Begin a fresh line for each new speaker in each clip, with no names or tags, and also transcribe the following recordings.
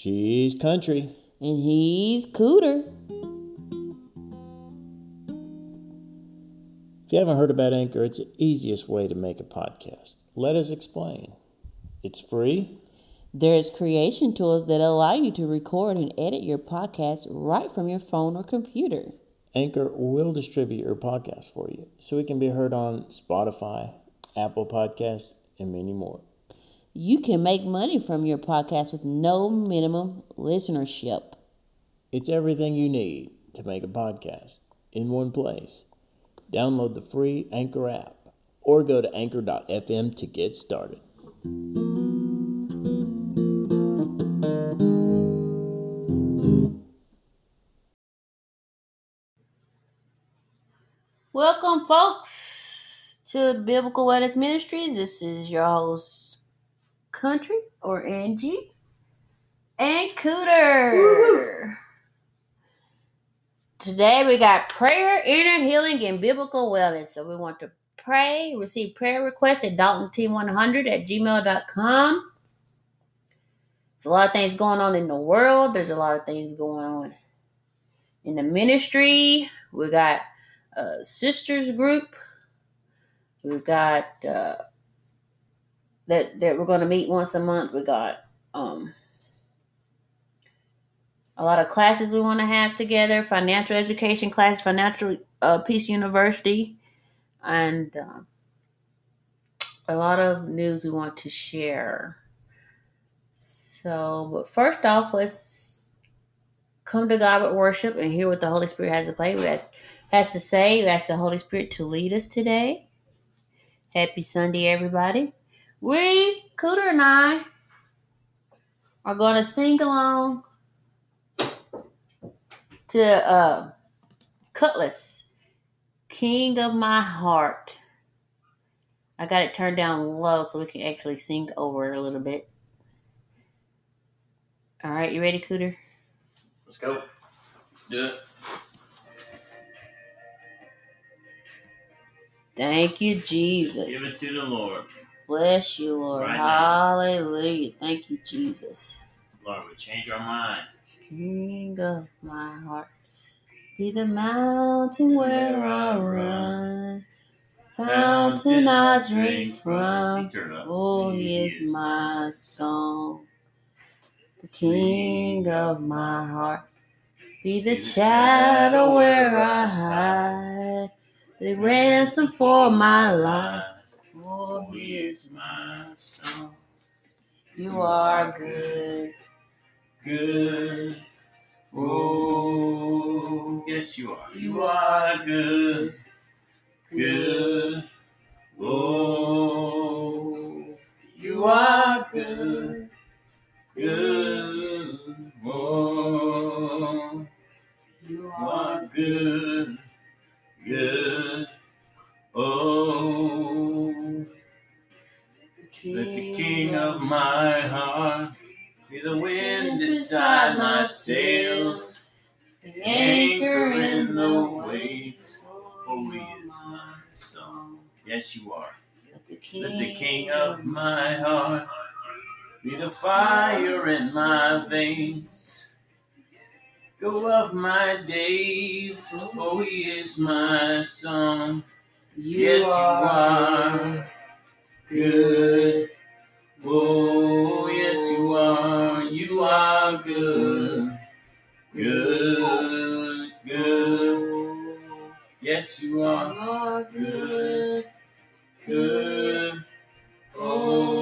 She's country.
And he's cooter.
If you haven't heard about Anchor, it's the easiest way to make a podcast. Let us explain. It's free.
There's creation tools that allow you to record and edit your podcast right from your phone or computer.
Anchor will distribute your podcast for you so it can be heard on Spotify, Apple Podcasts, and many more.
You can make money from your podcast with no minimum listenership.
It's everything you need to make a podcast in one place. Download the free Anchor app or go to anchor.fm to get started.
Welcome, folks, to Biblical Wellness Ministries. This is your host, Country or Angie, and Cooter. Today we got prayer, inner healing, and biblical wellness. So we want to pray, receive prayer requests at DaltonT100 at gmail.com. There's a lot of things going on in the world. There's a lot of things going on in the ministry. We got a sisters group. We've got uh, that that we're going to meet once a month. We got um, a lot of classes we want to have together. Financial education class, financial uh, peace university, and uh, a lot of news we want to share. So, but first off, let's come to God with worship and hear what the Holy Spirit has to play. with ask has to say. Ask the Holy Spirit to lead us today. Happy Sunday, everybody. We, Cooter and I, are going to sing along to uh, Kutless, King of My Heart. I got it turned down low so we can actually sing over it a little bit. All right, you ready, Cooter?
Let's go. Do it.
Thank you, Jesus.
Give it to the Lord.
Bless you, Lord.
Right.
Hallelujah. Thank you, Jesus.
Lord, we change our mind.
King of my heart. Be the mountain where I run, fountain I drink from. Oh, he is my song. The King of my heart. Be the shadow where I hide. The ransom for my life. He is my song. You are good.
Good. Oh, yes, you are. You are good. Good. Oh, you are good. Good. Oh, you are good. Good. Oh, my heart be the wind inside my sails, the anchor in the waves. Oh, he is my song. Yes, you are.
Let the
Let the king of my heart be the fire in my veins. Go of my days, oh, he is my song. Yes, you are good. Oh, yes, you are. You are good. Good, good. Yes, you are.
good.
Good. Oh,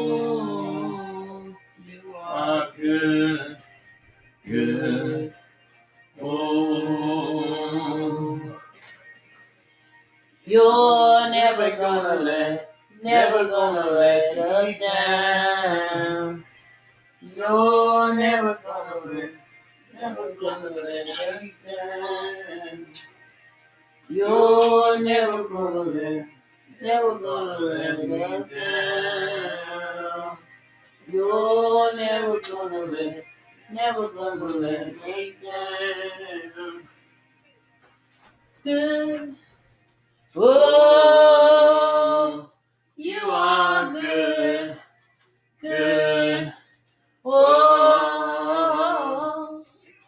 you
are good. Good. Oh,
You're never gonna let, never gonna let us down. You're never gonna let, never gonna let us down. You're never gonna let, never gonna let us down. You're never gonna let, never gonna let us down. Good. Oh, good, good. Oh,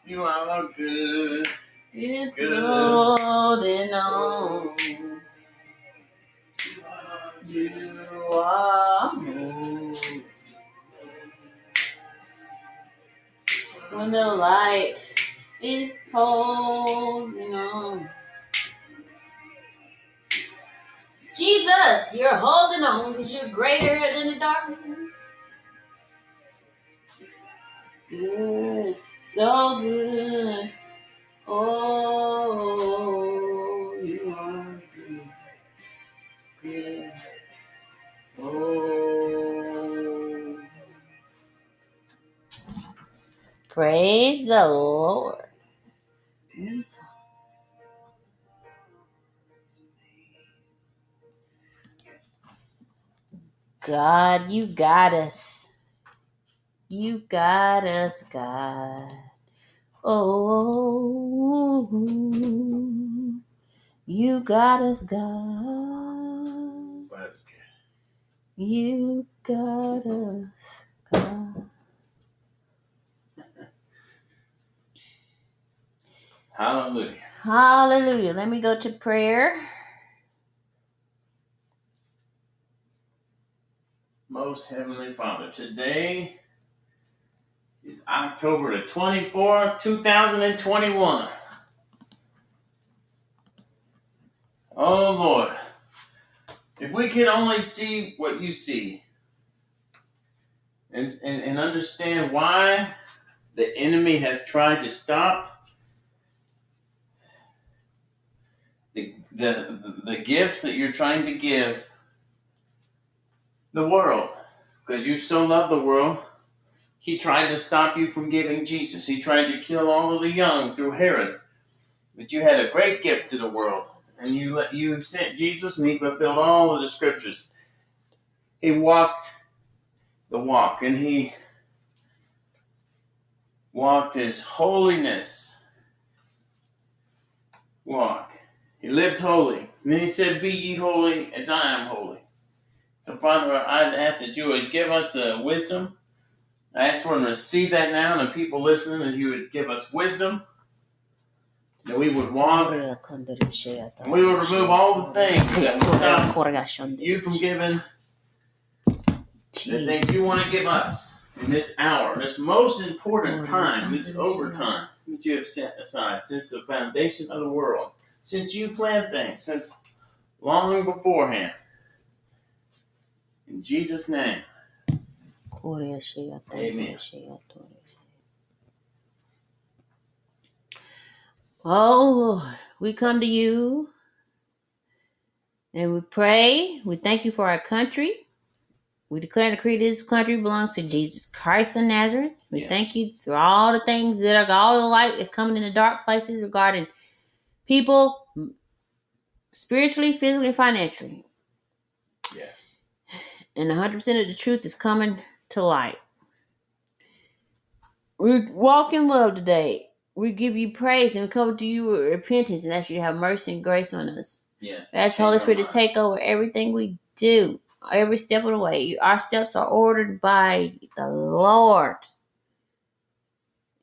you are good. It's good. holding on. You are. When the light is cold. You know. Jesus, you're holding on because you're greater than the darkness. Good, so good. Oh, you are good. Good. Oh. Praise the Lord. God, you got us. You got us, God. Oh, you got us, God. You got us, God.
Hallelujah.
Hallelujah. Let me go to prayer.
Most Heavenly Father, today is October the 24th, 2021. Oh Lord, if we could only see what you see and, and, and understand why the enemy has tried to stop the, the, the gifts that you're trying to give the world. Because you so love the world he tried to stop you from giving jesus. He tried to kill all of the young through herod. But you had a great gift to the world and you let you sent jesus and he fulfilled all of the scriptures. He walked the walk and he walked his holiness walk. He lived holy. And then he said be ye holy as i am holy so, Father, I ask that you would give us the wisdom. I ask for them to receive that now, and the people listening, that you would give us wisdom, that we would walk, and we would remove all the things that would stop you from giving the things you want to give us in this hour, this most important time, this overtime that you have set aside since the foundation of the world, since you planned things, since long beforehand. In Jesus' name. Amen.
Oh Lord, we come to you and we pray. We thank you for our country. We declare and decree this country belongs to Jesus Christ of Nazareth. We
Yes.
thank you for all the things that are all the light is coming in the dark places regarding people spiritually, physically, and financially. And 100% of the truth is coming to light. We walk in love today. We give you praise and we come to you with repentance and ask you to have mercy and grace on us.
Yes.
Ask Holy Spirit to take over everything we do, every step of the way. Our steps are ordered by the Lord.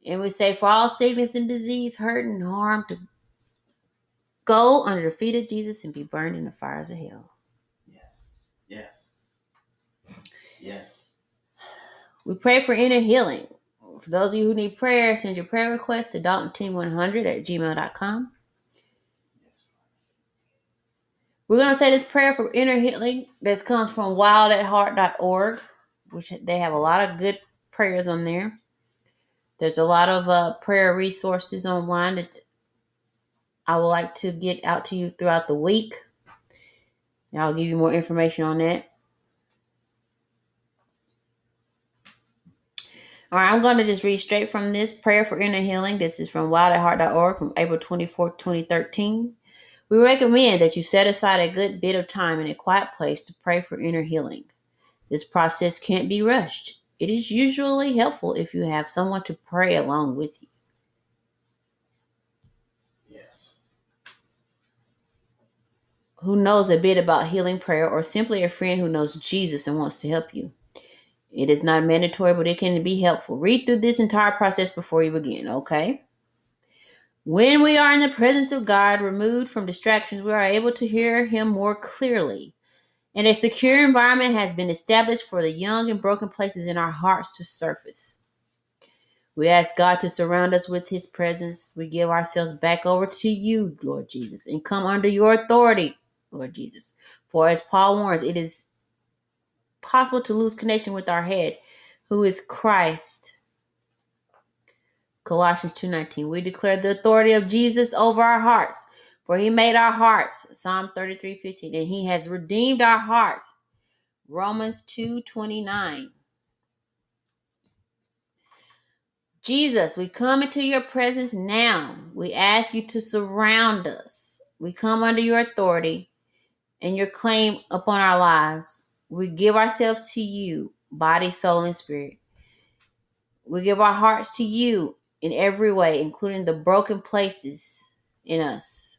And we say, for all sickness and disease, hurt and harm, to go under the feet of Jesus and be burned in the fires of hell.
Yes. Yes. Yes.
We pray for inner healing. For those of you who need prayer, send your prayer request to DaltonTeam100 at gmail.com. We're going to say this prayer for inner healing. This comes from wildatheart.org, which they have a lot of good prayers on there. There's a lot of uh, prayer resources online that I would like to get out to you throughout the week. And I'll give you more information on that. All right, I'm going to just read straight from this prayer for inner healing. This is from wildatheart.org from April 24, 2013. We recommend that you set aside a good bit of time in a quiet place to pray for inner healing. This process can't be rushed. It is usually helpful if you have someone to pray along with you.
Yes.
who knows a bit about healing prayer or simply a friend who knows Jesus and wants to help you. It is not mandatory, but it can be helpful. Read through this entire process before you begin, okay? When we are in the presence of God, removed from distractions, we are able to hear Him more clearly. And a secure environment has been established for the young and broken places in our hearts to surface. We ask God to surround us with his presence. We give ourselves back over to you, Lord Jesus, and come under your authority, Lord Jesus. For as Paul warns, it is possible to lose connection with our head, who is Christ. Colossians 2:19. We declare the authority of Jesus over our hearts, for he made our hearts. Psalm 33:15. And he has redeemed our hearts. Romans 2:29. Jesus, we come into your presence now. We ask you to surround us. We come under your authority and your claim upon our lives. We give ourselves to you, body, soul, and spirit. We give our hearts to you in every way, including the broken places in us.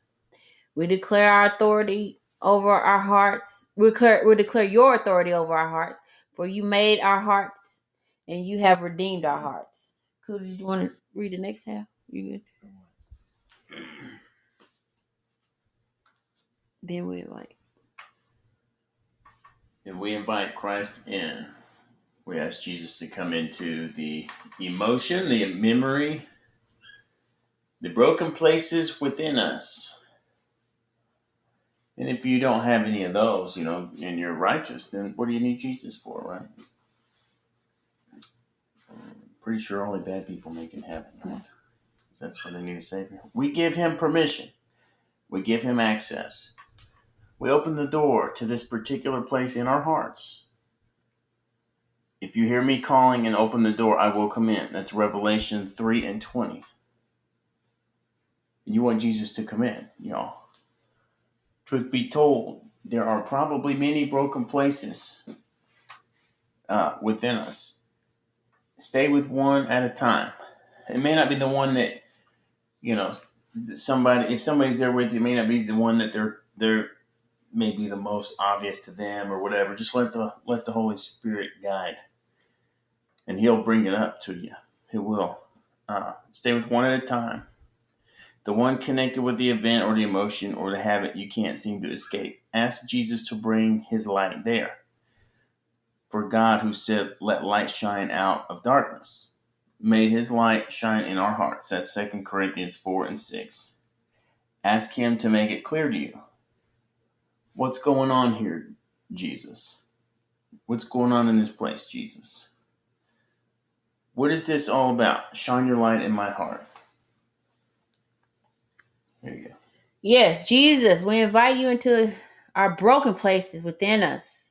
We declare our authority over our hearts. We declare, we declare your authority over our hearts, for you made our hearts and you have redeemed our hearts. Cool. You want to read the next half? You good? Then we like.
We invite Christ in. We ask Jesus to come into the emotion, the memory, the broken places within us. And if you don't have any of those, you know, and you're righteous, then what do you need Jesus for, right? Pretty sure only bad people make it heaven. Right? That's why they need a savior. We give him permission. We give him access. We open the door to this particular place in our hearts. If you hear me calling and open the door, I will come in. That's Revelation 3 and 20. And you want Jesus to come in, you know. Truth be told, there are probably many broken places uh, within us. Stay with one at a time. It may not be the one that, you know, somebody. If somebody's there with you, it may not be the one that they're they're maybe the most obvious to them or whatever. Just let the let the Holy Spirit guide, and He'll bring it up to you. He will. Uh, stay with one at a time. The one connected with the event or the emotion or the habit you can't seem to escape. Ask Jesus to bring His light there. For God, who said, "Let light shine out of darkness," made His light shine in our hearts. That's Second Corinthians four and six. Ask Him to make it clear to you What's going on here, Jesus? What's going on in this place, Jesus? What is this all about? Shine your light in my heart. Here you go.
Yes, Jesus, we invite you into our broken places within us.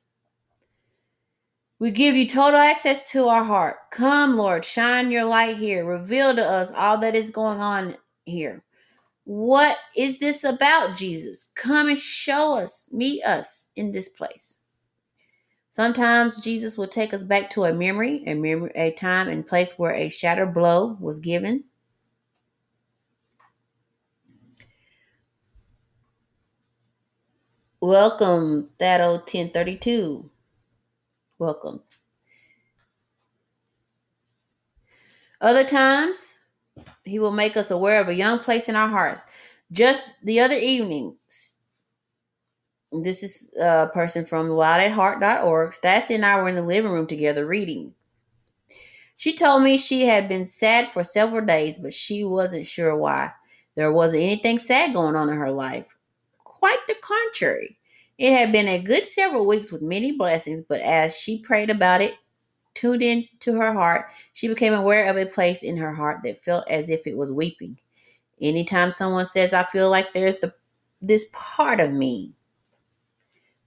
We give you total access to our heart. Come, Lord, shine your light here. Reveal to us all that is going on here. What is this about, Jesus? Come and show us, meet us in this place. Sometimes Jesus will take us back to a memory, a memory, a time and place where a shattered blow was given. Welcome, Thado 1032. Welcome. Other times, he will make us aware of a young place in our hearts. Just the other evening, this is a person from wildatheart.org. Stasi and I were in the living room together reading. She told me she had been sad for several days, but she wasn't sure why. There wasn't anything sad going on in her life. Quite the contrary. It had been a good several weeks with many blessings, but as she prayed about it, tuned in to her heart, she became aware of a place in her heart that felt as if it was weeping. Anytime someone says, I feel like there's the this part of me,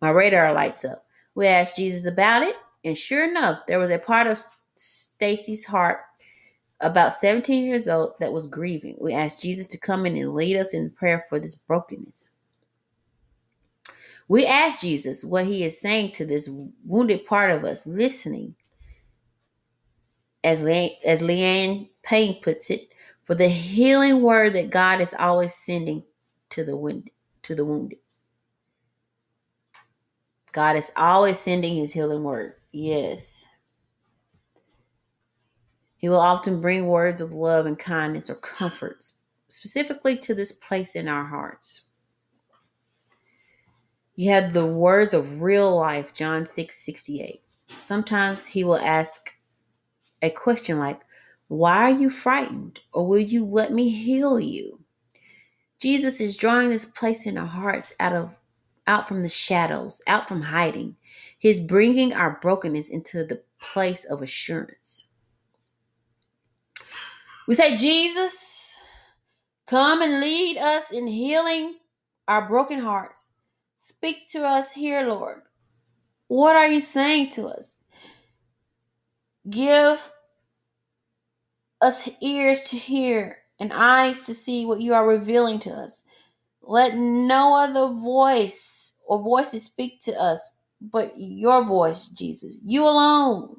my radar lights up. We asked Jesus about it, and sure enough, there was a part of Stasi's heart about 17 years old that was grieving. We asked Jesus to come in and lead us in prayer for this brokenness. We asked Jesus what he is saying to this wounded part of us, listening as, Le- as Leanne Payne puts it, for the healing word that God is always sending to the wounded. To the wounded. God is always sending his healing word. Yes. He will often bring words of love and kindness or comfort, specifically to this place in our hearts. You have the words of real life, John 6 68. Sometimes he will ask a question like, Why are you frightened? Or will you let me heal you? Jesus is drawing this place in our hearts out of out from the shadows, out from hiding. He's bringing our brokenness into the place of assurance. We say, Jesus, come and lead us in healing our broken hearts. Speak to us here, Lord. What are you saying to us? Give us ears to hear and eyes to see what you are revealing to us. Let no other voice or voices speak to us but your voice, Jesus. You alone.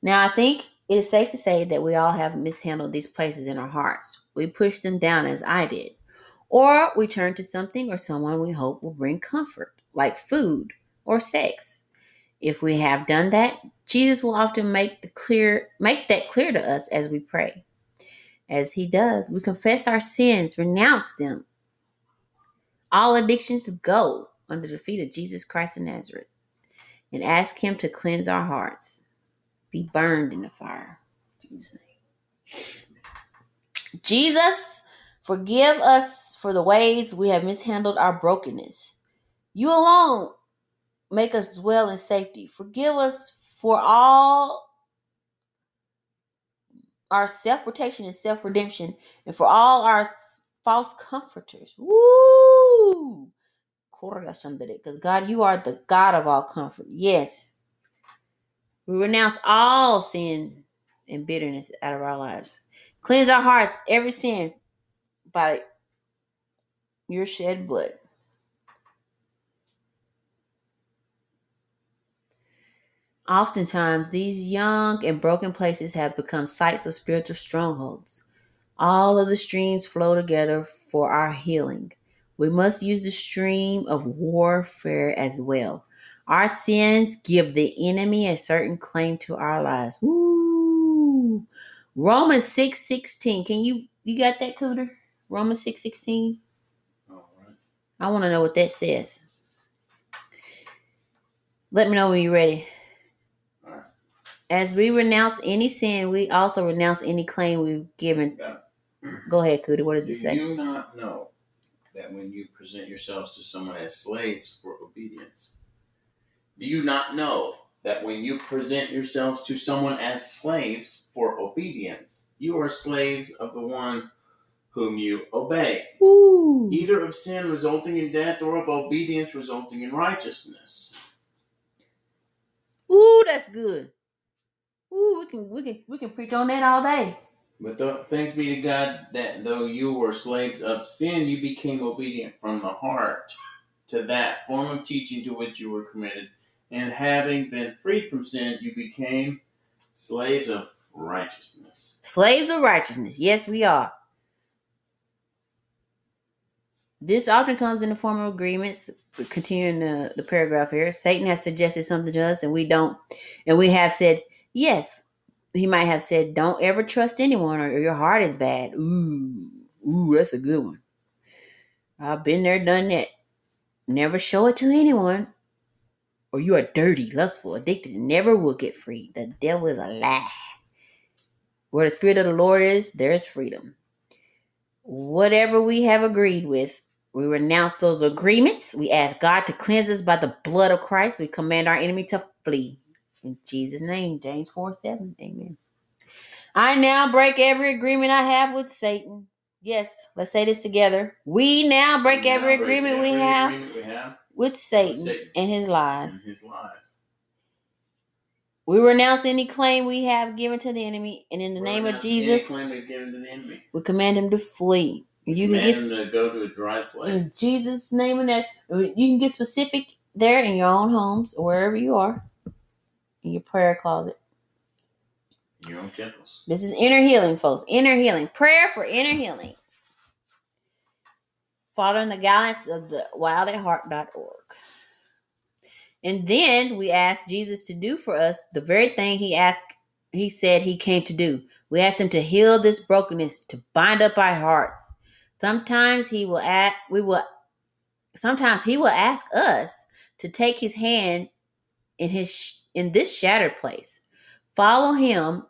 Now, I think it is safe to say that we all have mishandled these places in our hearts. We push them down as I did. Or we turn to something or someone we hope will bring comfort, like food or sex. If we have done that, Jesus will often make the clear make that clear to us as we pray. As he does, we confess our sins, renounce them. All addictions go under the feet of Jesus Christ of Nazareth and ask him to cleanse our hearts be burned in the fire. Jesus, Jesus, forgive us for the ways we have mishandled our brokenness. You alone make us dwell in safety. Forgive us for all our self protection and self redemption, and for all our false comforters. Woo! Because God, you are the God of all comfort. Yes, we renounce all sin and bitterness out of our lives. Cleanse our hearts, every sin by your shed blood. Oftentimes, these young and broken places have become sites of spiritual strongholds. All of the streams flow together for our healing. We must use the stream of warfare as well. Our sins give the enemy a certain claim to our lives. Woo! Romans 6 16. Can you you got that cooter? Romans 6 16. All right. I want to know what that says. Let me know when you're ready. As we renounce any sin, we also renounce any claim we've given. Go ahead, Cooter. What does
do
it say?
Do you not know that when you present yourselves to someone as slaves for obedience, do you not know that when you present yourselves to someone as slaves for obedience, you are slaves of the one whom you obey? Ooh. Either of sin resulting in death or of obedience resulting in righteousness.
Ooh, that's good. Ooh, we can we can we can preach on that all day.
But th- thanks be to God that though you were slaves of sin, you became obedient from the heart to that form of teaching to which you were committed and having been freed from sin, you became slaves of righteousness.
Slaves of righteousness. Yes, we are. This often comes in the form of agreements. Continuing the, the paragraph here, Satan has suggested something to us, and we don't, and we have said yes. He might have said, "Don't ever trust anyone, or your heart is bad." Ooh, ooh, that's a good one. I've been there, done that. Never show it to anyone, or you are dirty, lustful, addicted, never will get free. The devil is a lie. Where the Spirit of the Lord is, there is freedom. Whatever we have agreed with, we renounce those agreements. We ask God to cleanse us by the blood of Christ. We command our enemy to flee. In Jesus' name, James 4 7. Amen. I now break every agreement I have with Satan. Yes, let's say this together. We now break, we now every, break agreement, every we, have agreement we have with Satan, Satan and his lies.
And his lies.
We renounce any claim we have given to the enemy, and in the we name of Jesus, we command him to flee.
You can get to go to a dry place.
In Jesus' name, and that uh, you can get specific there in your own homes or wherever you are, in your prayer closet.
Your own temples.
This is inner healing, folks. Inner healing. Prayer for inner healing following the guidance of the wild at wildatheart.org. And then we ask Jesus to do for us the very thing he asked, he said he came to do. We ask him to heal this brokenness, to bind up our hearts. Sometimes he will ask, we will, sometimes he will ask us to take his hand in his in this shattered place. Follow him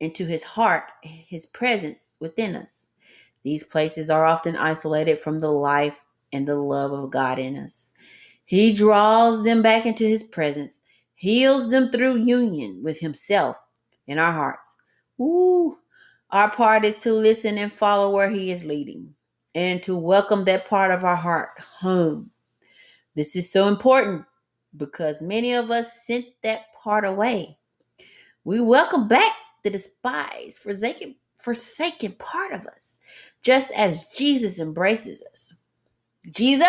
into his heart, his presence within us. These places are often isolated from the life and the love of God in us. He draws them back into his presence, heals them through union with himself in our hearts. Ooh, our part is to listen and follow where he is leading and to welcome that part of our heart home. This is so important because many of us sent that part away. We welcome back the despised, forsaken, forsaken part of us, just as Jesus embraces us. Jesus,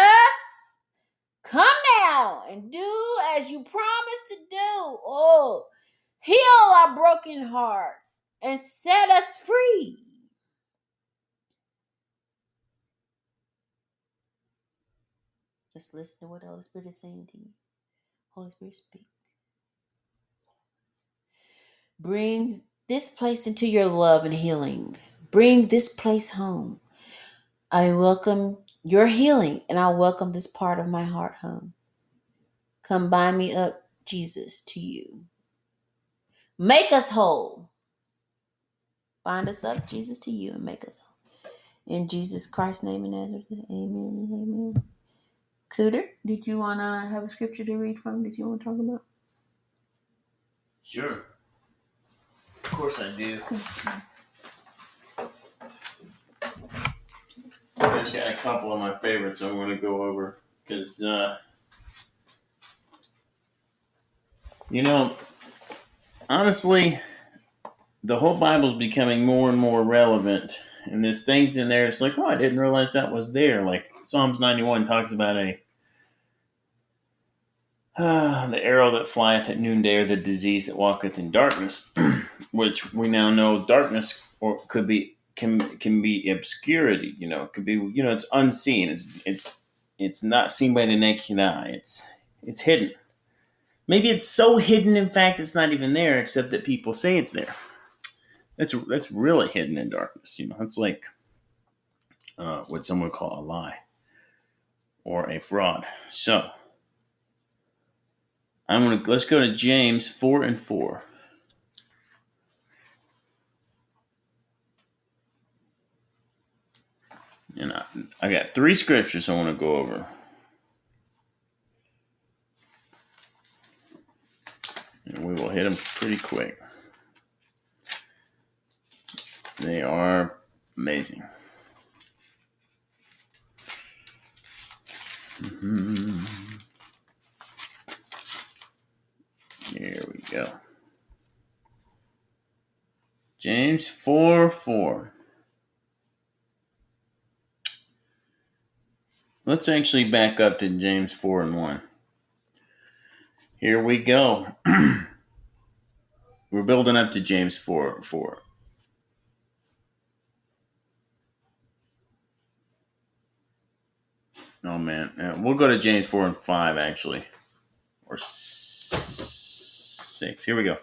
come now and do as you promised to do. Oh, heal our broken hearts and set us free. Just listen to what the Holy Spirit is saying to you. Holy Spirit, speak. Bring this place into your love and healing. Bring this place home. I welcome your healing and I welcome this part of my heart home. Come bind me up, Jesus, to you. Make us whole. Bind us up, Jesus, to you and make us whole. In Jesus Christ's name and Nazareth, amen amen. Cooter, did you want to have a scripture to read from? Did you want to talk about?
Sure. Of course I do. I just got a couple of my favorites I'm going to go over because, uh, you know, honestly, the whole Bible's becoming more and more relevant, and there's things in there. It's like, oh, I didn't realize that was there. Like Psalms 91 talks about a uh, the arrow that flieth at noonday, or the disease that walketh in darkness, which we now know darkness or could be can can be obscurity. You know, could be you know it's unseen. It's it's it's not seen by the naked eye. It's it's hidden. Maybe it's so hidden, in fact, it's not even there, except that people say it's there. That's that's really hidden in darkness. You know, it's like uh, what someone would call a lie or a fraud. So I'm gonna let's go to James four and four. And I, I got three scriptures I want to go over. And we will hit them pretty quick. They are amazing. Mm-hmm. Here we go. James 4 4. Let's actually back up to James 4 and 1. Here we go. We're building up to James 4 4. Oh man, yeah, we'll go to James 4 and 5 actually. Or 6. Here we go.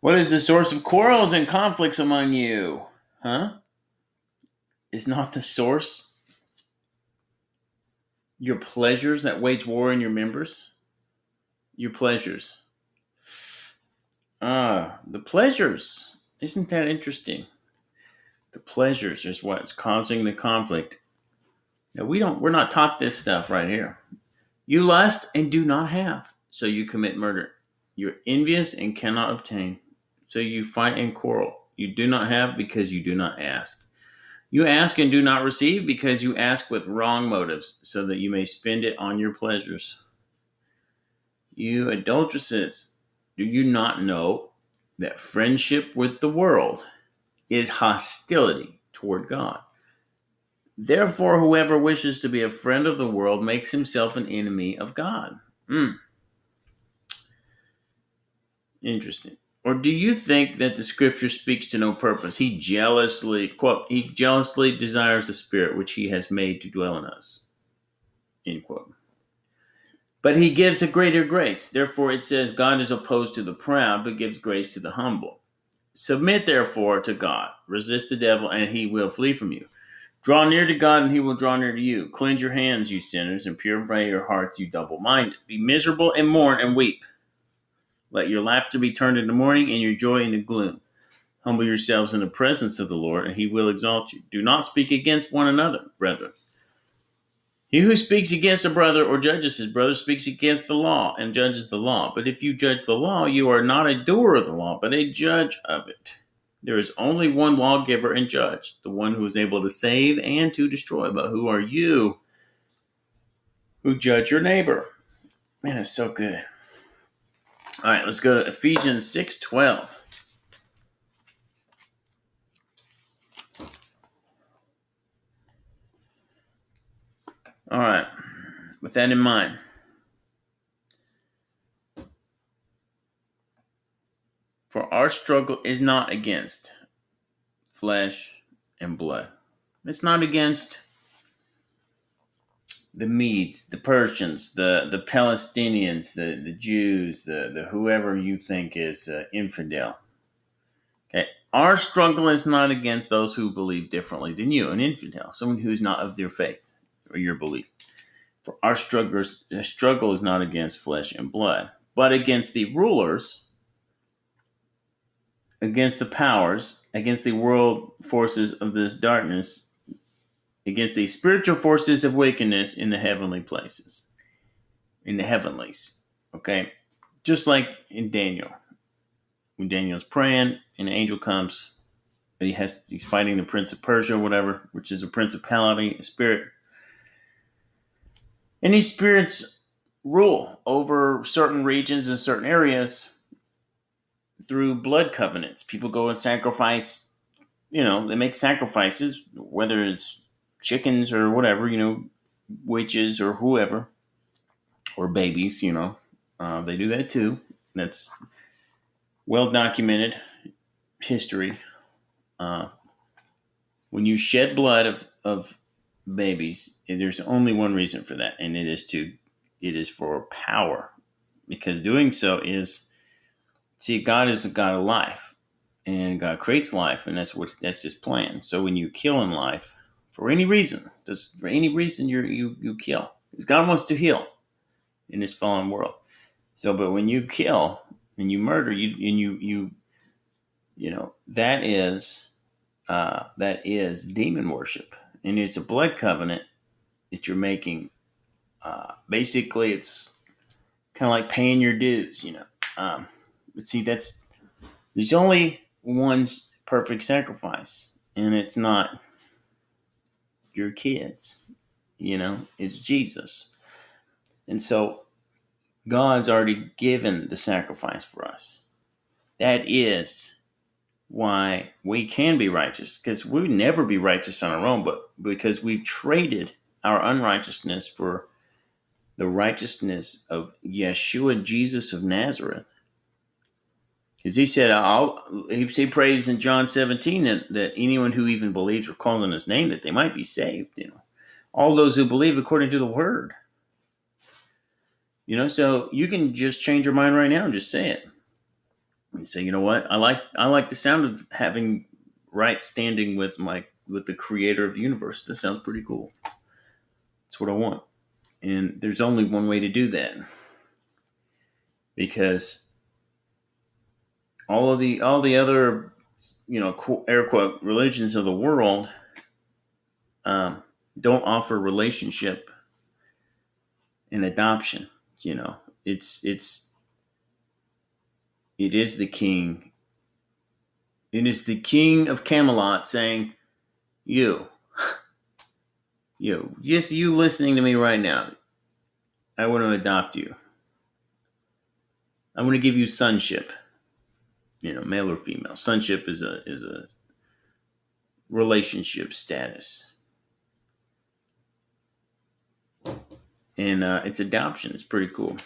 What is the source of quarrels and conflicts among you? Huh? Is not the source your pleasures that wage war in your members? Your pleasures. Ah, the pleasures. Isn't that interesting? The pleasures is what's causing the conflict. Now we don't we're not taught this stuff right here. You lust and do not have, so you commit murder. You're envious and cannot obtain, so you fight and quarrel. You do not have because you do not ask. You ask and do not receive because you ask with wrong motives, so that you may spend it on your pleasures. You adulteresses, do you not know that friendship with the world is hostility toward God? Therefore, whoever wishes to be a friend of the world makes himself an enemy of God. Mm. Interesting. Or do you think that the scripture speaks to no purpose? He jealously, quote, he jealously desires the spirit which he has made to dwell in us. End quote. But he gives a greater grace. Therefore, it says, God is opposed to the proud, but gives grace to the humble. Submit, therefore, to God. Resist the devil, and he will flee from you. Draw near to God, and he will draw near to you. Cleanse your hands, you sinners, and purify your hearts, you double minded. Be miserable and mourn and weep. Let your laughter be turned into mourning and your joy into gloom. Humble yourselves in the presence of the Lord, and he will exalt you. Do not speak against one another, brethren. He who speaks against a brother or judges his brother speaks against the law and judges the law. But if you judge the law, you are not a doer of the law, but a judge of it. There is only one lawgiver and judge, the one who is able to save and to destroy. But who are you who judge your neighbor? Man, it's so good. All right, let's go to Ephesians 6 12. All right, with that in mind, for our struggle is not against flesh and blood. It's not against the Medes, the Persians, the, the Palestinians, the, the Jews, the, the whoever you think is uh, infidel. Okay, our struggle is not against those who believe differently than you, an infidel, someone who's not of their faith or your belief. For our struggle, struggle is not against flesh and blood, but against the rulers, against the powers, against the world forces of this darkness, against the spiritual forces of wickedness in the heavenly places, in the heavenlies. Okay, just like in Daniel, when Daniel's praying and an angel comes, he has he's fighting the prince of Persia, or whatever, which is a principality, a spirit. And these spirits rule over certain regions and certain areas through blood covenants. People go and sacrifice, you know, they make sacrifices, whether it's chickens or whatever, you know, witches or whoever, or babies, you know. Uh, they do that too. That's well documented history. Uh, when you shed blood of, of babies, there's only one reason for that, and it is to it is for power, because doing so is see God is a God of life, and God creates life, and that's what that's His plan. So when you kill in life for any reason, just for any reason you you you kill, because God wants to heal in this fallen world. So, but when you kill and you murder, you and you you you know that is uh, that is demon worship and it's a blood covenant that you're making. Uh, basically, it's kind of like paying your dues, you know. Um, but see, that's there's only one perfect sacrifice, and it's not your kids, you know, it's Jesus. And so God's already given the sacrifice for us. That is why we can be righteous because we would never be righteous on our own, but because we've traded our unrighteousness for the righteousness of Yeshua, Jesus of Nazareth. Because he said, I'll, he prays in John 17 that, that anyone who even believes or calls on his name, that they might be saved. You know, all those who believe according to the word. You know, so you can just change your mind right now and just say it. You say, you know what? I like I like the sound of having right standing with my with the creator of the universe. This sounds pretty cool. That's what I want. And there's only one way to do that. Because all of the all the other you know air quote religions of the world um, don't offer relationship and adoption you know it's it's it is the king. It is the king of Camelot saying, You, you, just you listening to me right now, I want to adopt you. I want to give you sonship. You know, male or female. Sonship is a is a relationship status. And uh, it's adoption. It's pretty cool.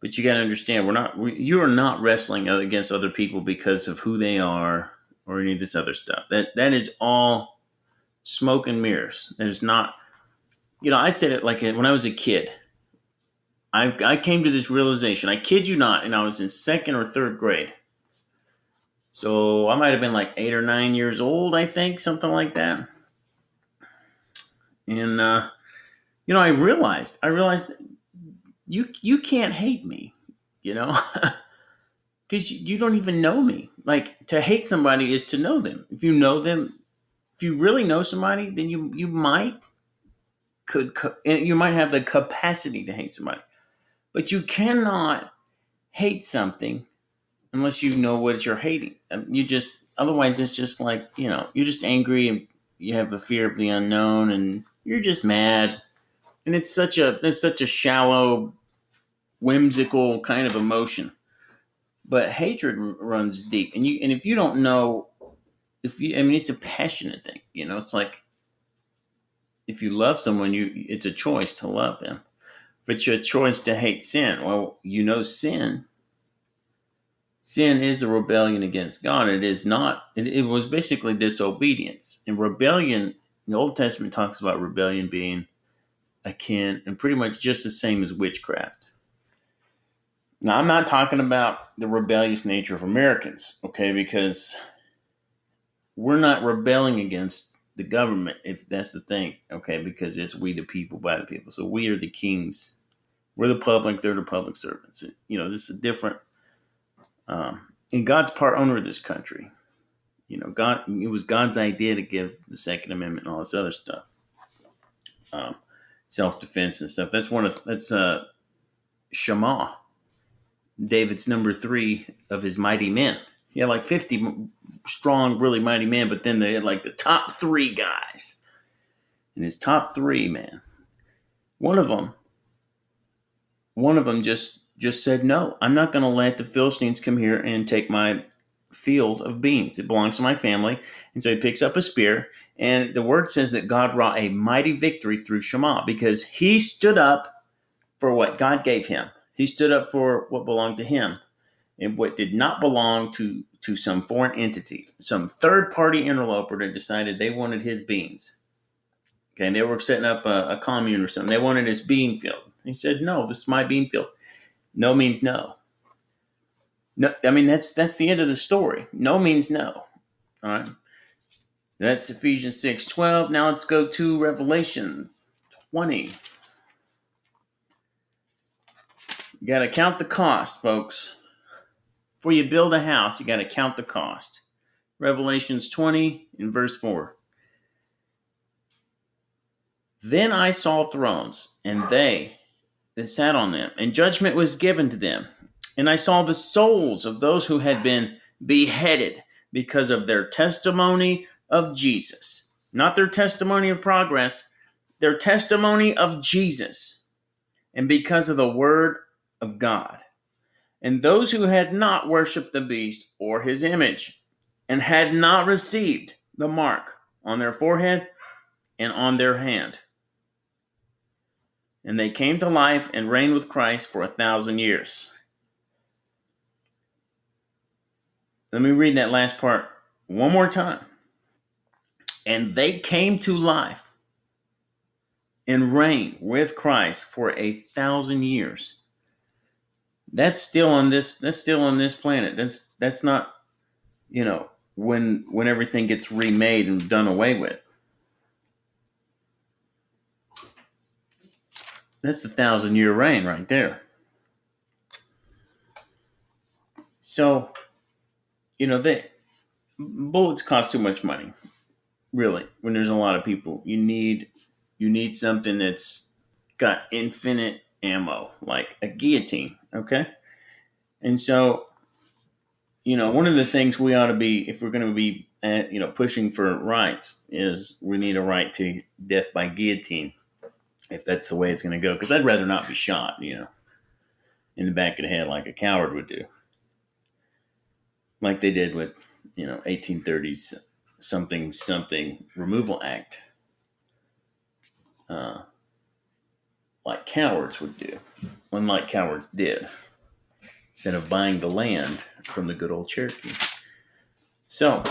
But you got to understand, we're not. We, you are not wrestling against other people because of who they are or any of this other stuff. That that is all smoke and mirrors. Is not. You know, I said it like when I was a kid. I I came to this realization. I kid you not, and I was in second or third grade. So I might have been like eight or nine years old, I think, something like that. And uh, you know, I realized, I realized you you can't hate me, you know. because you, don't even know me. Like to hate somebody is to know them. If you know them, if you really know somebody, then you you might could you might have the capacity to hate somebody, but you cannot hate something unless you know what you're hating. Um, You just otherwise it's just like you know you're just angry and you have a fear of the unknown and you're just mad, and it's such a it's such a shallow, whimsical kind of emotion. But hatred r- runs deep, and you and if you don't know, if you I mean it's a passionate thing. You know, it's like if you love someone, you it's a choice to love them. But your choice to hate sin. Well, you know sin sin is a rebellion against God. It is not. It, it was basically disobedience. And rebellion, the Old Testament talks about rebellion being akin and pretty much just the same as witchcraft. Now, I'm not talking about the rebellious nature of Americans, okay? Because we're not rebelling against the government, if that's the thing, okay? Because it's we the people by the people. So we are the kings. We're the public. They're the public servants. You know, this is a different um, and God's part owner of this country. You know, God. It was God's idea to give the Second Amendment and all this other stuff, um, self defense and stuff. That's one of that's uh, Shema, David's number three of his mighty men. He had like fifty strong, really mighty men, but then they had like the top three guys, and his top three man. One of them, one of them just just said, No, I'm not going to let the Philistines come here and take my field of beans. It belongs to my family. And so he picks up a spear. And the word says that God wrought a mighty victory through Shema because he stood up for what God gave him. He stood up for what belonged to him and what did not belong to, to some foreign entity, some third party interloper that decided they wanted his beans. Okay, and they were setting up a, a commune or something. They wanted his bean field. He said, No, this is my bean field. No means no. No, I mean that's that's the end of the story. No means no. All right. That's Ephesians 6 12. Now let's go to Revelation 20. You got to count the cost, folks. Before you build a house, you got to count the cost. Revelations 20 in verse 4. Then I saw thrones, and they that sat on them, and judgment was given to them. And I saw the souls of those who had been beheaded because of their testimony of Jesus. Not their testimony of progress, their testimony of Jesus. And because of the word of God. And those who had not worshipped the beast or his image, and had not received the mark on their forehead and on their hand and they came to life and reigned with Christ for a thousand years. Let me read that last part one more time. And they came to life and reigned with Christ for a thousand years. That's still on this. That's still on this planet. That's that's not, you know, when when everything gets remade and done away with. That's a thousand year reign right there. So, you know, they bullets cost too much money. Really, when there's a lot of people, you need you need something that's got infinite ammo, like a guillotine. Okay, and so, you know, one of the things we ought to be, if we're going to be, uh, you know, pushing for rights, is we need a right to death by guillotine if that's the way it's going to go. Because I'd rather not be shot, you know, in the back of the head like a coward would do, like they did with, you know, 1830s something something removal act, uh, like cowards would do, unlike cowards did, instead of buying the land from the good old Cherokee. So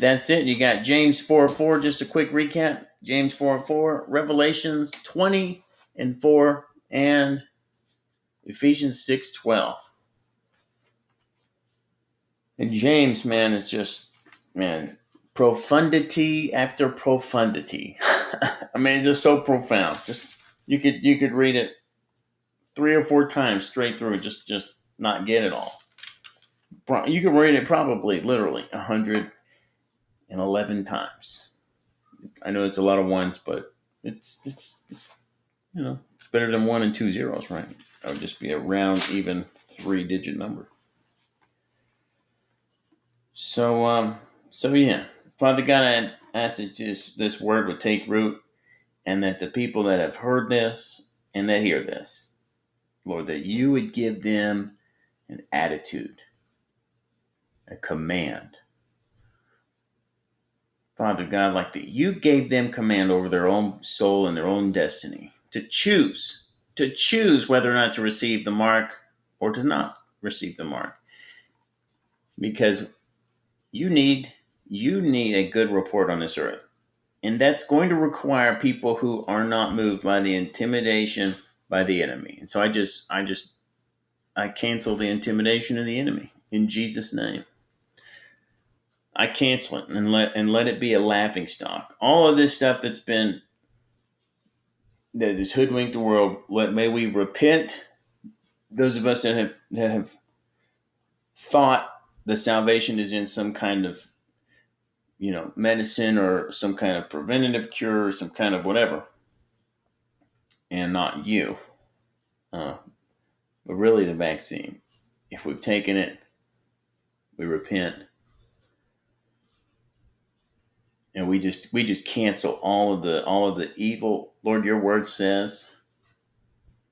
that's it. You got James 4 4, just a quick recap. James 4 4, Revelations 20 and 4, and Ephesians 6 12. And James, man, is just, man, profundity after profundity. I mean, it's just so profound. Just you could you could read it three or four times straight through, just just not get it all. You could read it probably literally a hundred and eleven times. I know it's a lot of ones, but it's it's it's you know it's better than one and two zeros, right? That would just be a round, even three digit number. So um so yeah, Father God, I ask that this this word would take root, and that the people that have heard this and that hear this, Lord, that you would give them an attitude, a command. Father God, like that you gave them command over their own soul and their own destiny to choose, to choose whether or not to receive the mark or to not receive the mark. Because you need you need a good report on this earth. And that's going to require people who are not moved by the intimidation by the enemy. And so I just I just I cancel the intimidation of the enemy in Jesus' name. I cancel it and let and let it be a laughing stock. All of this stuff that's been that has hoodwinked the world, let may we repent. Those of us that have that have thought the salvation is in some kind of you know medicine or some kind of preventative cure or some kind of whatever and not you uh, but really the vaccine if we've taken it we repent and we just we just cancel all of the all of the evil lord your word says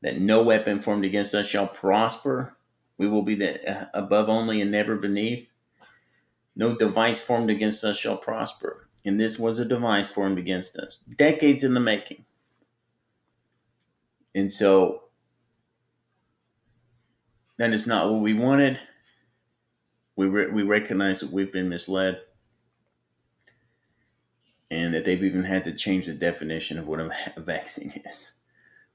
that no weapon formed against us shall prosper. We will be the uh, above only and never beneath. No device formed against us shall prosper. And this was a device formed against us decades in the making. And so that is not what we wanted. We, re- we recognize that we've been misled and that they've even had to change the definition of what a, vaccine is,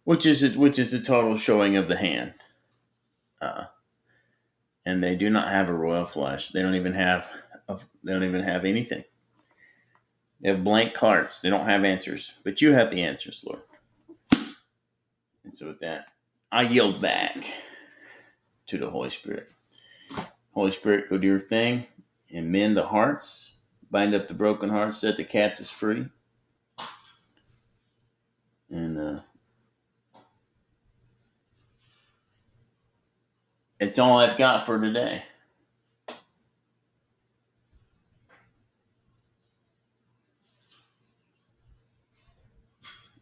which is which is a total showing of the hand. Uh, and they do not have a royal flush. They don't even have a, they don't even have anything. They have blank cards. They don't have answers, but you have the answers, Lord. And so with that, I yield back to the Holy Spirit. Holy Spirit, go do your thing and mend the hearts bind up the broken heart, set the captives free. And uh, it's all I've got for today.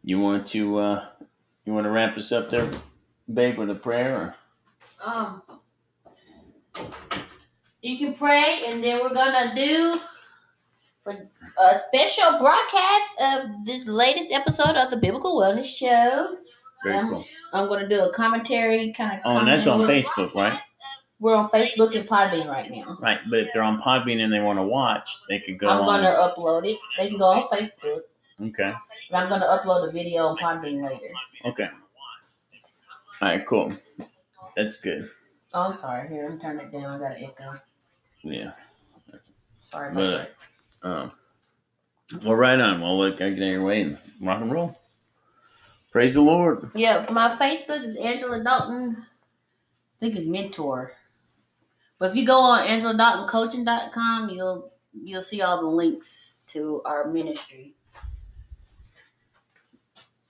You want to uh, you want to wrap us up there, babe, with a prayer? Or?
Um, you can pray, and then we're gonna do for a special broadcast of this latest episode of the Biblical Wellness Show.
Very
Um,
cool.
I'm gonna do a commentary kind of.
Oh, and that's on Facebook, right?
We're on Facebook and Podbean right now.
Right, but if they're on Podbean and they want to watch, they could go
I'm
on.
gonna upload it. They can go on Facebook,
Okay.
but I'm gonna upload a video on Podbean later.
Okay. All right. Cool. That's good.
Oh, I'm sorry. Here, let me turn it down. I got an echo.
Yeah.
Sorry about
But-
that.
Um, well, right on. Well, look, I get your way and rock and roll. Praise the Lord.
Yeah, my Facebook is Angela Dalton. I think it's Mentor. But if you go on AngelaDaltonCoaching.com, you'll you'll see all the links to our ministry.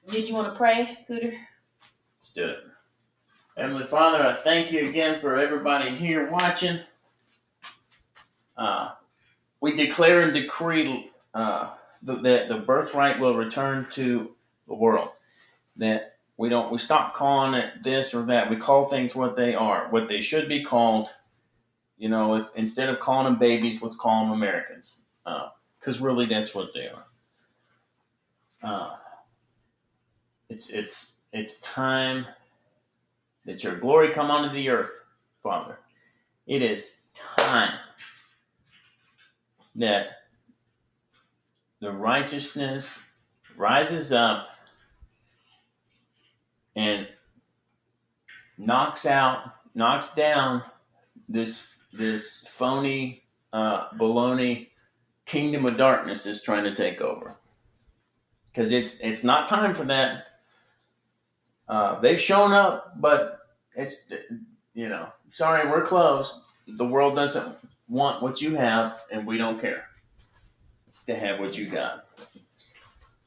Did you want to pray, Cooter?
Let's do it. Heavenly Father, I thank you again for everybody here watching. Uh, we declare and decree uh, th- that the birthright will return to the world. That we don't we stop calling it this or that. We call things what they are, what they should be called. You know, if instead of calling them babies, let's call them Americans, because really that's what they are. Uh, it's it's it's time that your glory come onto the earth, Father. It is time that the righteousness rises up and knocks out, knocks down this this phony uh, baloney kingdom of darkness is trying to take over. Because it's it's not time for that. Uh, they've shown up, but it's you know, sorry, we're closed. The world doesn't want what you have, and we don't care to have what you got.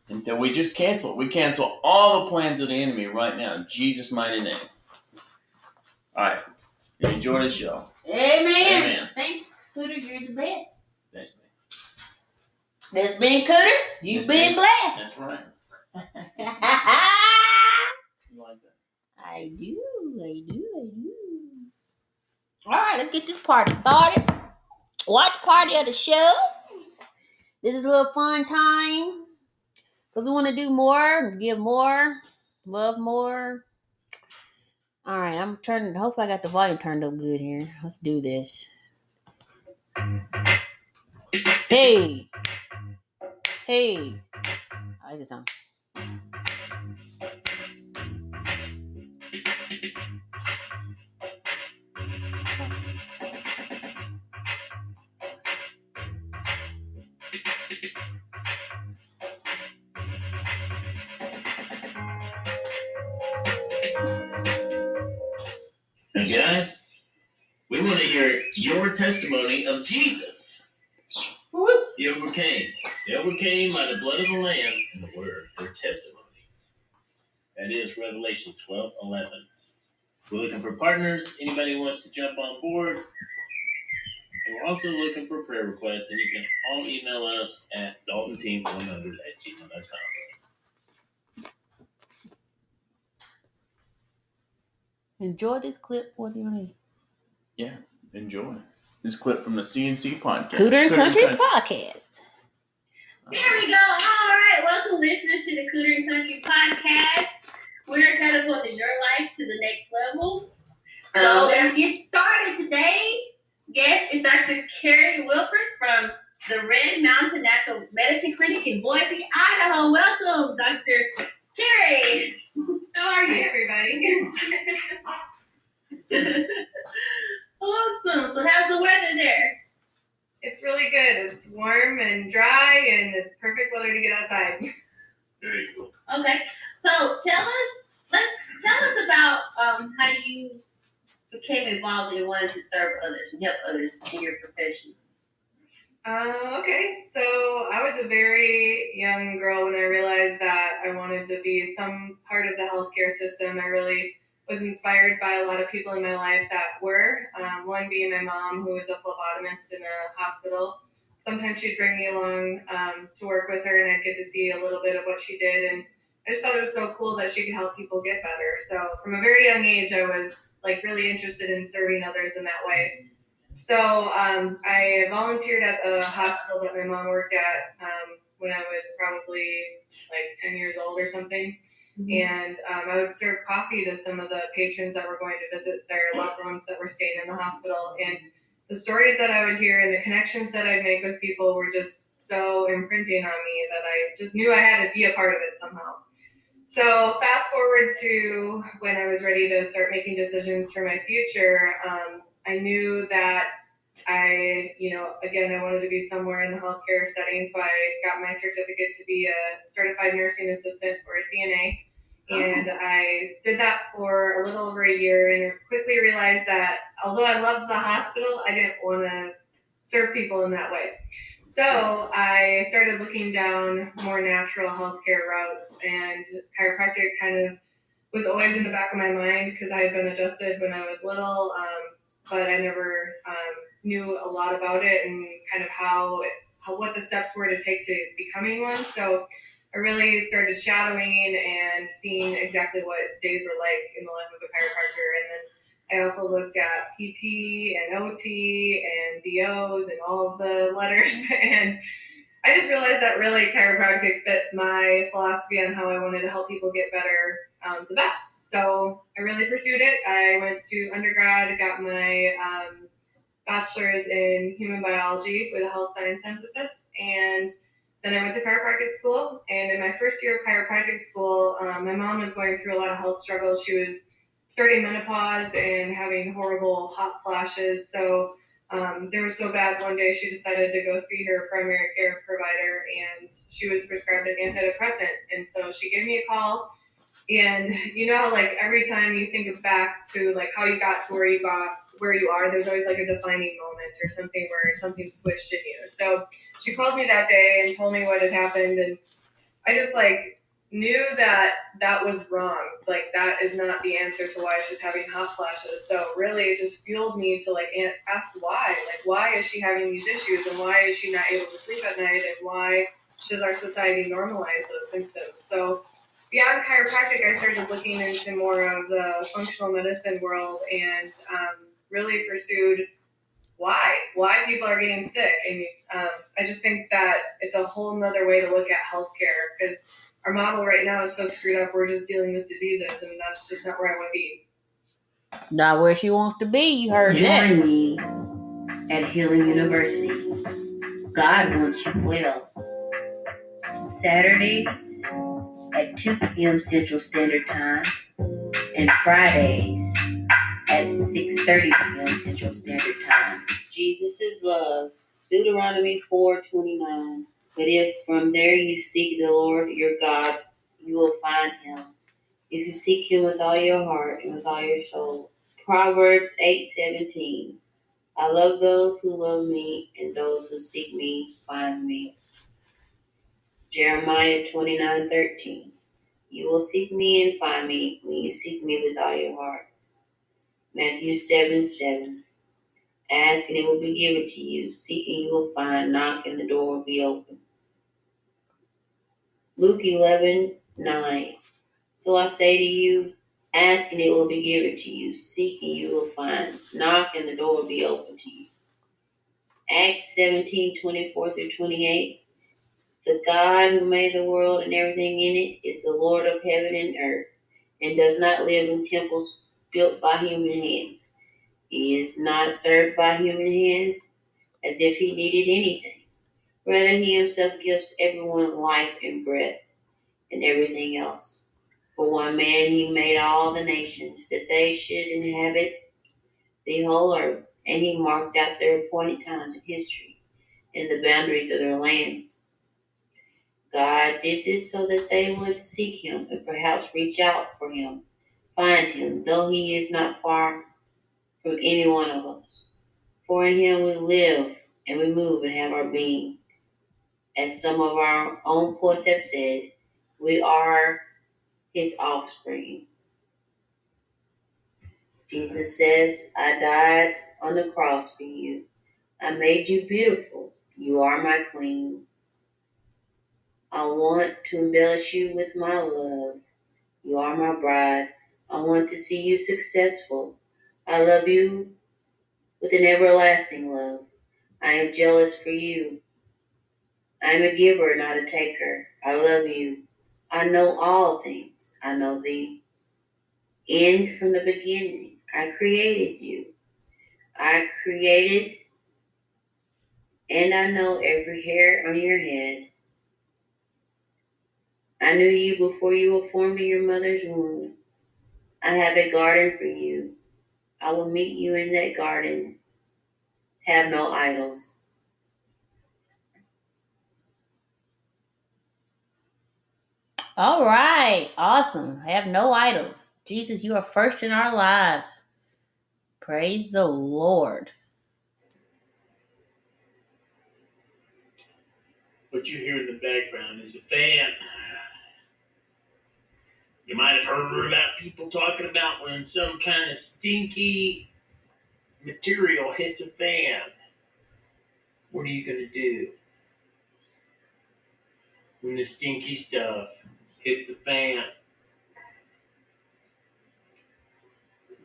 And so we just cancel. We cancel all the plans of the enemy right now in Jesus' mighty name. All right. Enjoy the show.
Amen.
Amen.
Thanks, Cooter. You're the best.
Thanks, man.
This been Cooter. You've
Yes,
been blessed.
That's right. You like that?
I do, I do, I do. All right, let's get this party started. Watch party of the show. This is a little fun time because we want to do more, give more, love more. All right, I'm turning. Hopefully, I got the volume turned up good here. Let's do this. Hey, hey, I like this song.
Guys, we want to hear your testimony of Jesus. He overcame. He overcame by the blood of the Lamb and the word, their testimony. That is Revelation 12 11. We're looking for partners. Anybody who wants to jump on board. And we're also looking for prayer requests, and you can all email us at daltonteam100 at gmail.com.
Enjoy this clip. What do you need?
Yeah, enjoy. This clip from the CNC podcast.
Cooter and Country
Country.
Podcast.
There we go. All right. Welcome, listeners, to the Cooter and Country podcast. We're catapulting your life to the next level. So um, let's get started. Today's guest is Dr. Carrie Wilford from the Red Mountain Natural Medicine Clinic in Boise, Idaho. Welcome, Dr. Carrie. How are you, everybody? awesome. So, how's the weather there?
It's really good. It's warm and dry, and it's perfect weather to get outside.
Very cool.
Okay, so tell us, let's tell us about um, how you became involved and wanted to serve others and help others in your profession.
Uh, okay, so I was a very young girl when I realized that I wanted to be some part of the healthcare system. I really was inspired by a lot of people in my life that were. Um, one being my mom, who was a phlebotomist in a hospital. Sometimes she'd bring me along um, to work with her, and I'd get to see a little bit of what she did. And I just thought it was so cool that she could help people get better. So from a very young age, I was like really interested in serving others in that way. So um, I volunteered at the hospital that my mom worked at um, when I was probably like 10 years old or something. And um, I would serve coffee to some of the patrons that were going to visit their loved ones that were staying in the hospital. And the stories that I would hear and the connections that I'd make with people were just so imprinting on me that I just knew I had to be a part of it somehow. So fast forward to when I was ready to start making decisions for my future, um, I knew that I, you know, again, I wanted to be somewhere in the healthcare setting. So I got my certificate to be a certified nursing assistant or a CNA. And I did that for a little over a year and quickly realized that although I loved the hospital, I didn't want to serve people in that way. So I started looking down more natural healthcare routes, and chiropractic kind of was always in the back of my mind because I had been adjusted when I was little, um, but I never um, knew a lot about it and kind of how, how what the steps were to take to becoming one. So I really started shadowing and seeing exactly what days were like in the life of a chiropractor, and then I also looked at PT and OT and DOs and all of the letters. And I just realized that really chiropractic fit my philosophy on how I wanted to help people get better um, the best. So I really pursued it. I went to undergrad, got my um, bachelor's in human biology with a health science emphasis. And then I went to chiropractic school. And in my first year of chiropractic school, um, my mom was going through a lot of health struggles. She was starting menopause and having horrible hot flashes. So um, they were so bad one day she decided to go see her primary care provider and she was prescribed an antidepressant. And so she gave me a call And you know, like every time you think back to like how you got to where you got where you are, there's always like a defining moment or something where something switched in you. So she called me that day and told me what had happened, and I just like knew that that was wrong. Like that is not the answer to why she's having hot flashes. So really, it just fueled me to like ask why. Like why is she having these issues, and why is she not able to sleep at night, and why does our society normalize those symptoms? So beyond chiropractic, I started looking into more of the functional medicine world and um, really pursued why why people are getting sick and um, i just think that it's a whole nother way to look at healthcare because our model right now is so screwed up we're just dealing with diseases and that's just not where i want to be
not where she wants to be you heard
Join
that
me at Healing University. God wants you well. Saturdays at 2 p.m. Central Standard Time and Fridays at 6.30 p.m. Central Standard Time. Jesus is love. Deuteronomy 4.29 But if from there you seek the Lord your God, you will find him. If you seek him with all your heart and with all your soul. Proverbs 8.17 I love those who love me, and those who seek me find me. Jeremiah 29:13 You will seek me and find me when you seek me with all your heart. Matthew 7 7. Ask and it will be given to you. Seek and you will find. Knock and the door will be open. Luke 11 9. So I say to you, ask and it will be given to you. Seek and you will find. Knock and the door will be open to you. Acts 17 24 through 28. The God who made the world and everything in it is the Lord of heaven and earth and does not live in temples built by human hands. He is not served by human hands as if he needed anything. Rather, he himself gives everyone life and breath and everything else. For one man, he made all the nations that they should inhabit the whole earth, and he marked out their appointed times in history and the boundaries of their lands. God did this so that they would seek him and perhaps reach out for him find him, though he is not far from any one of us. For in him we live and we move and have our being. As some of our own poets have said, we are his offspring. Jesus says, I died on the cross for you. I made you beautiful. You are my queen. I want to embellish you with my love. You are my bride. I want to see you successful. I love you with an everlasting love. I am jealous for you. I am a giver, not a taker. I love you. I know all things. I know the end from the beginning. I created you. I created and I know every hair on your head. I knew you before you were formed in your mother's womb. I have a garden for you. I will meet you in that garden. Have no idols.
all right awesome have no idols jesus you are first in our lives praise the lord
What you hear in the background is a fan. You might have heard about people talking about when some kind of stinky material hits a fan. What are you going to do? When the stinky stuff hits the fan?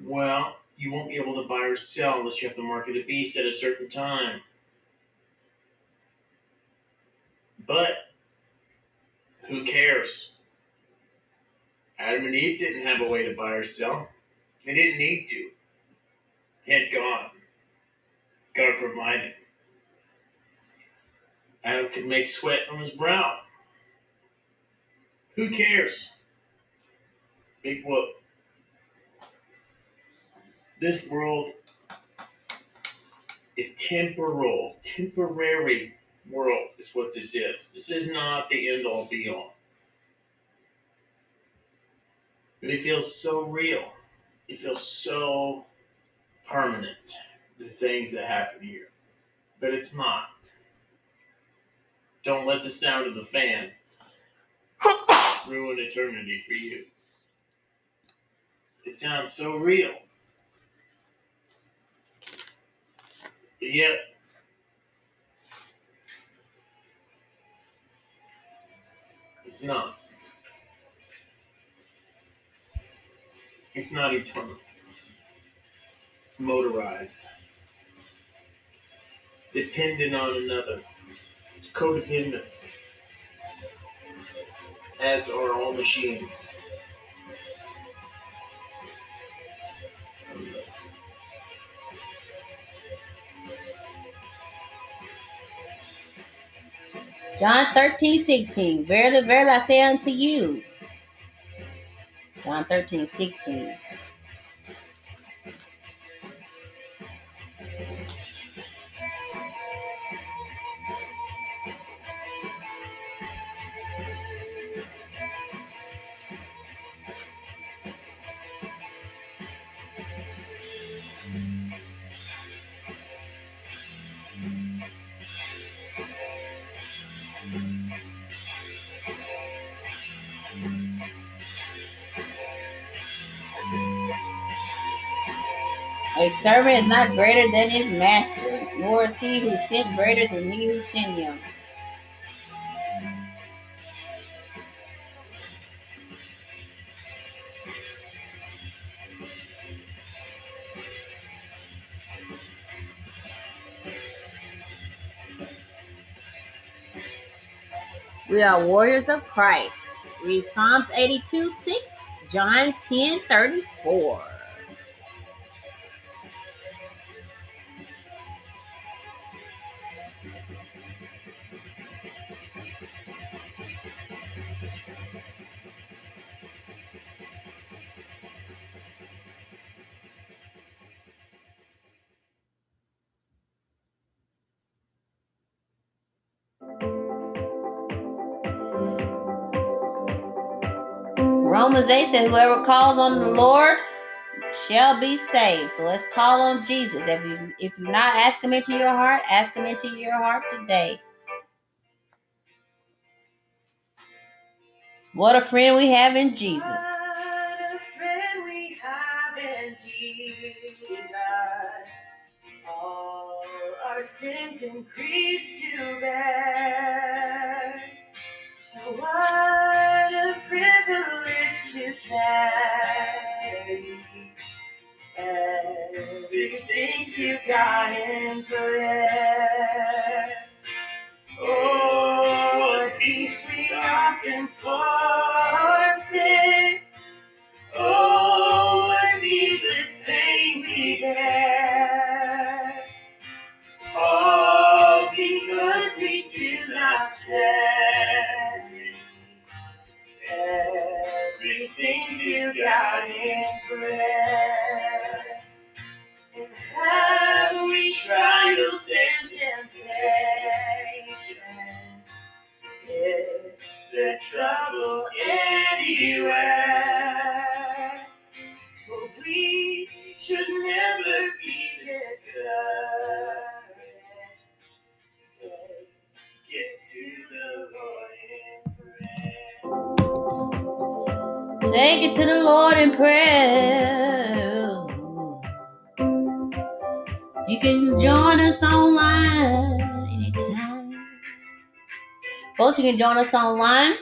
Well, you won't be able to buy or sell unless you have to market a beast at a certain time. But who cares? Adam and Eve didn't have a way to buy or sell. They didn't need to. They had God. God provided. Adam could make sweat from his brow. Who cares? Big whoop. This world is temporal, temporary world is what this is. This is not the end all be all.
But it feels so real. It feels so permanent, the things that happen here. But it's not. Don't let the sound of the fan ruin eternity for you. It sounds so real. But yet, it's not. It's not eternal. It's motorized. It's dependent on another. It's codependent. As are all machines.
John 13, 16. Verily, verily, I say unto you. John 13, 16. Servant is not greater than his master, nor is he who sent greater than he who sent him. We are warriors of Christ. Read Psalms 82 6, John 10 34. Romans 8 says, Whoever calls on the Lord shall be saved. So let's call on Jesus. If you if you're not ask him into your heart, ask him into your heart today. What a friend we have in Jesus.
Sins and griefs to bear. What a privilege to carry everything to God in prayer. Oh, what peace we often forfeit. God in prayer. And have we trials and temptations? Yes, the trouble anywhere. But we should never be discouraged. Get to the Lord
Take it to the Lord in prayer. You can join us online anytime. Folks, you can join us online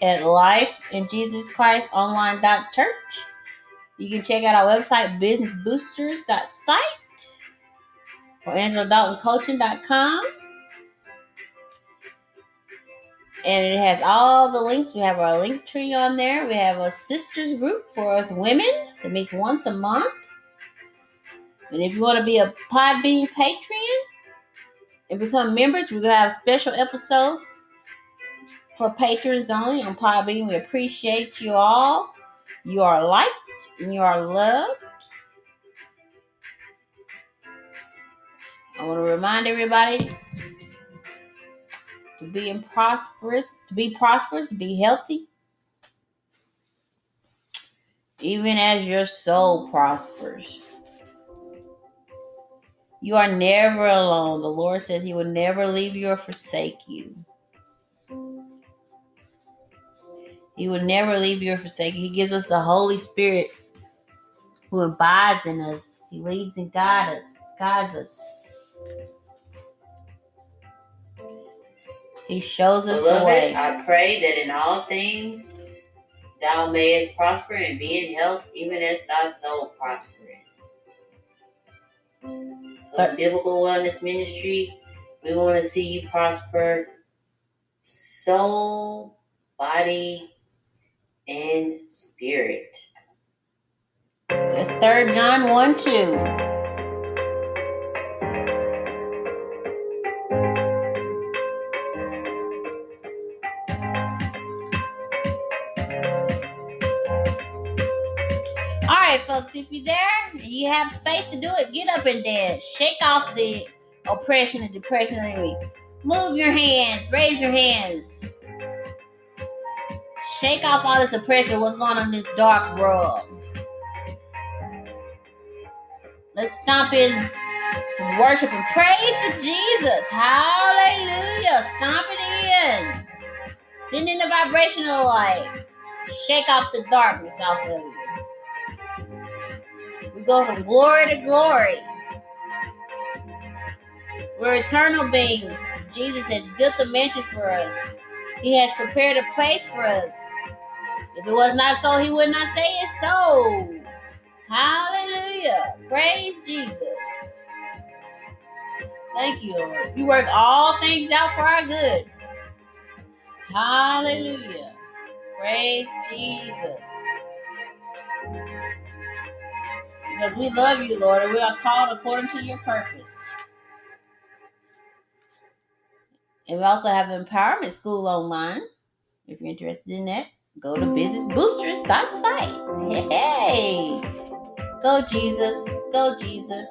at Life in Jesus Christ Online.church. You can check out our website, businessboosters.site or AngelaDaltonCoaching.com. and it has all the links. We have our link tree on there. We have a sisters group for us women that meets once a month. And if you want to be a Podbean Patreon and become members, we're going to have special episodes for patrons only on Podbean. We appreciate you all. You are liked and you are loved. I want to remind everybody to be prosperous, to be prosperous, be healthy, even as your soul prospers. You are never alone. The Lord says He will never leave you or forsake you. He will never leave you or forsake you. He gives us the Holy Spirit who abides in us. He leads and guides us, guides us. He shows us the
Beloved,
way.
I pray that in all things thou mayest prosper and be in health, even as thy soul prospereth. So, Biblical Wellness Ministry, we want to see you prosper soul, body, and spirit.
That's third John 1 2. If you're there you have space to do it, get up and dance. Shake off the oppression and depression of. Move your hands, raise your hands. Shake off all this oppression, what's going on in this dark world. Let's stomp in some worship and praise to Jesus. Hallelujah. Stomp it in. Send in the vibrational light. Shake off the darkness off of you. Go from glory to glory. We're eternal beings. Jesus has built the mansion for us. He has prepared a place for us. If it was not so, he would not say it so. Hallelujah. Praise Jesus. Thank you, Lord. You work all things out for our good. Hallelujah. Praise Jesus. Because we love you, Lord, and we are called according to your purpose. And we also have Empowerment School online. If you're interested in that, go to businessboosters.site. Hey, hey. Go Jesus. Go Jesus.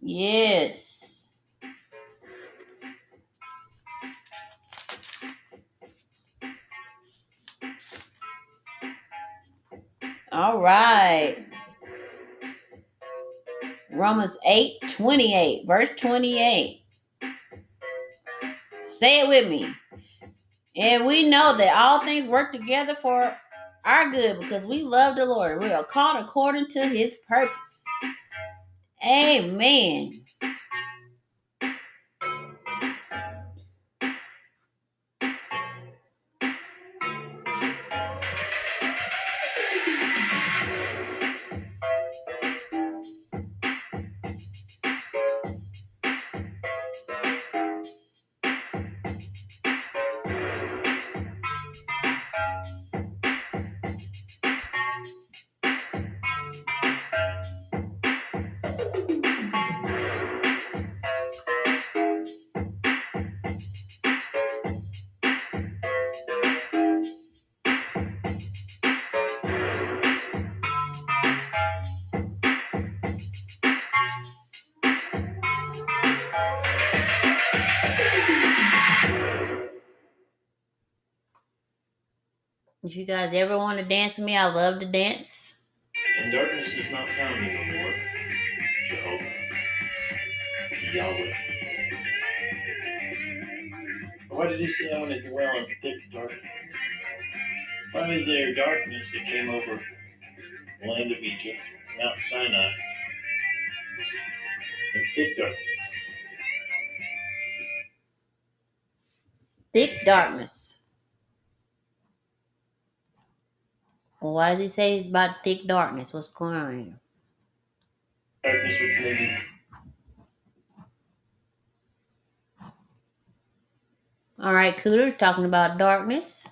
Yes. All right. Romans 8 28, verse 28. Say it with me. And we know that all things work together for our good because we love the Lord. We are called according to his purpose. Amen. Guys ever want to dance with me, I love to dance.
And darkness is not found anymore. Jehovah. Yahweh. Why did he say I want to dwell in thick darkness? Why was there darkness that came over the land of Egypt, Mount Sinai, and thick darkness?
Thick darkness. Well, why does he say about thick darkness? What's going on here?
Darkness which may be
All right, Cooter's talking about darkness.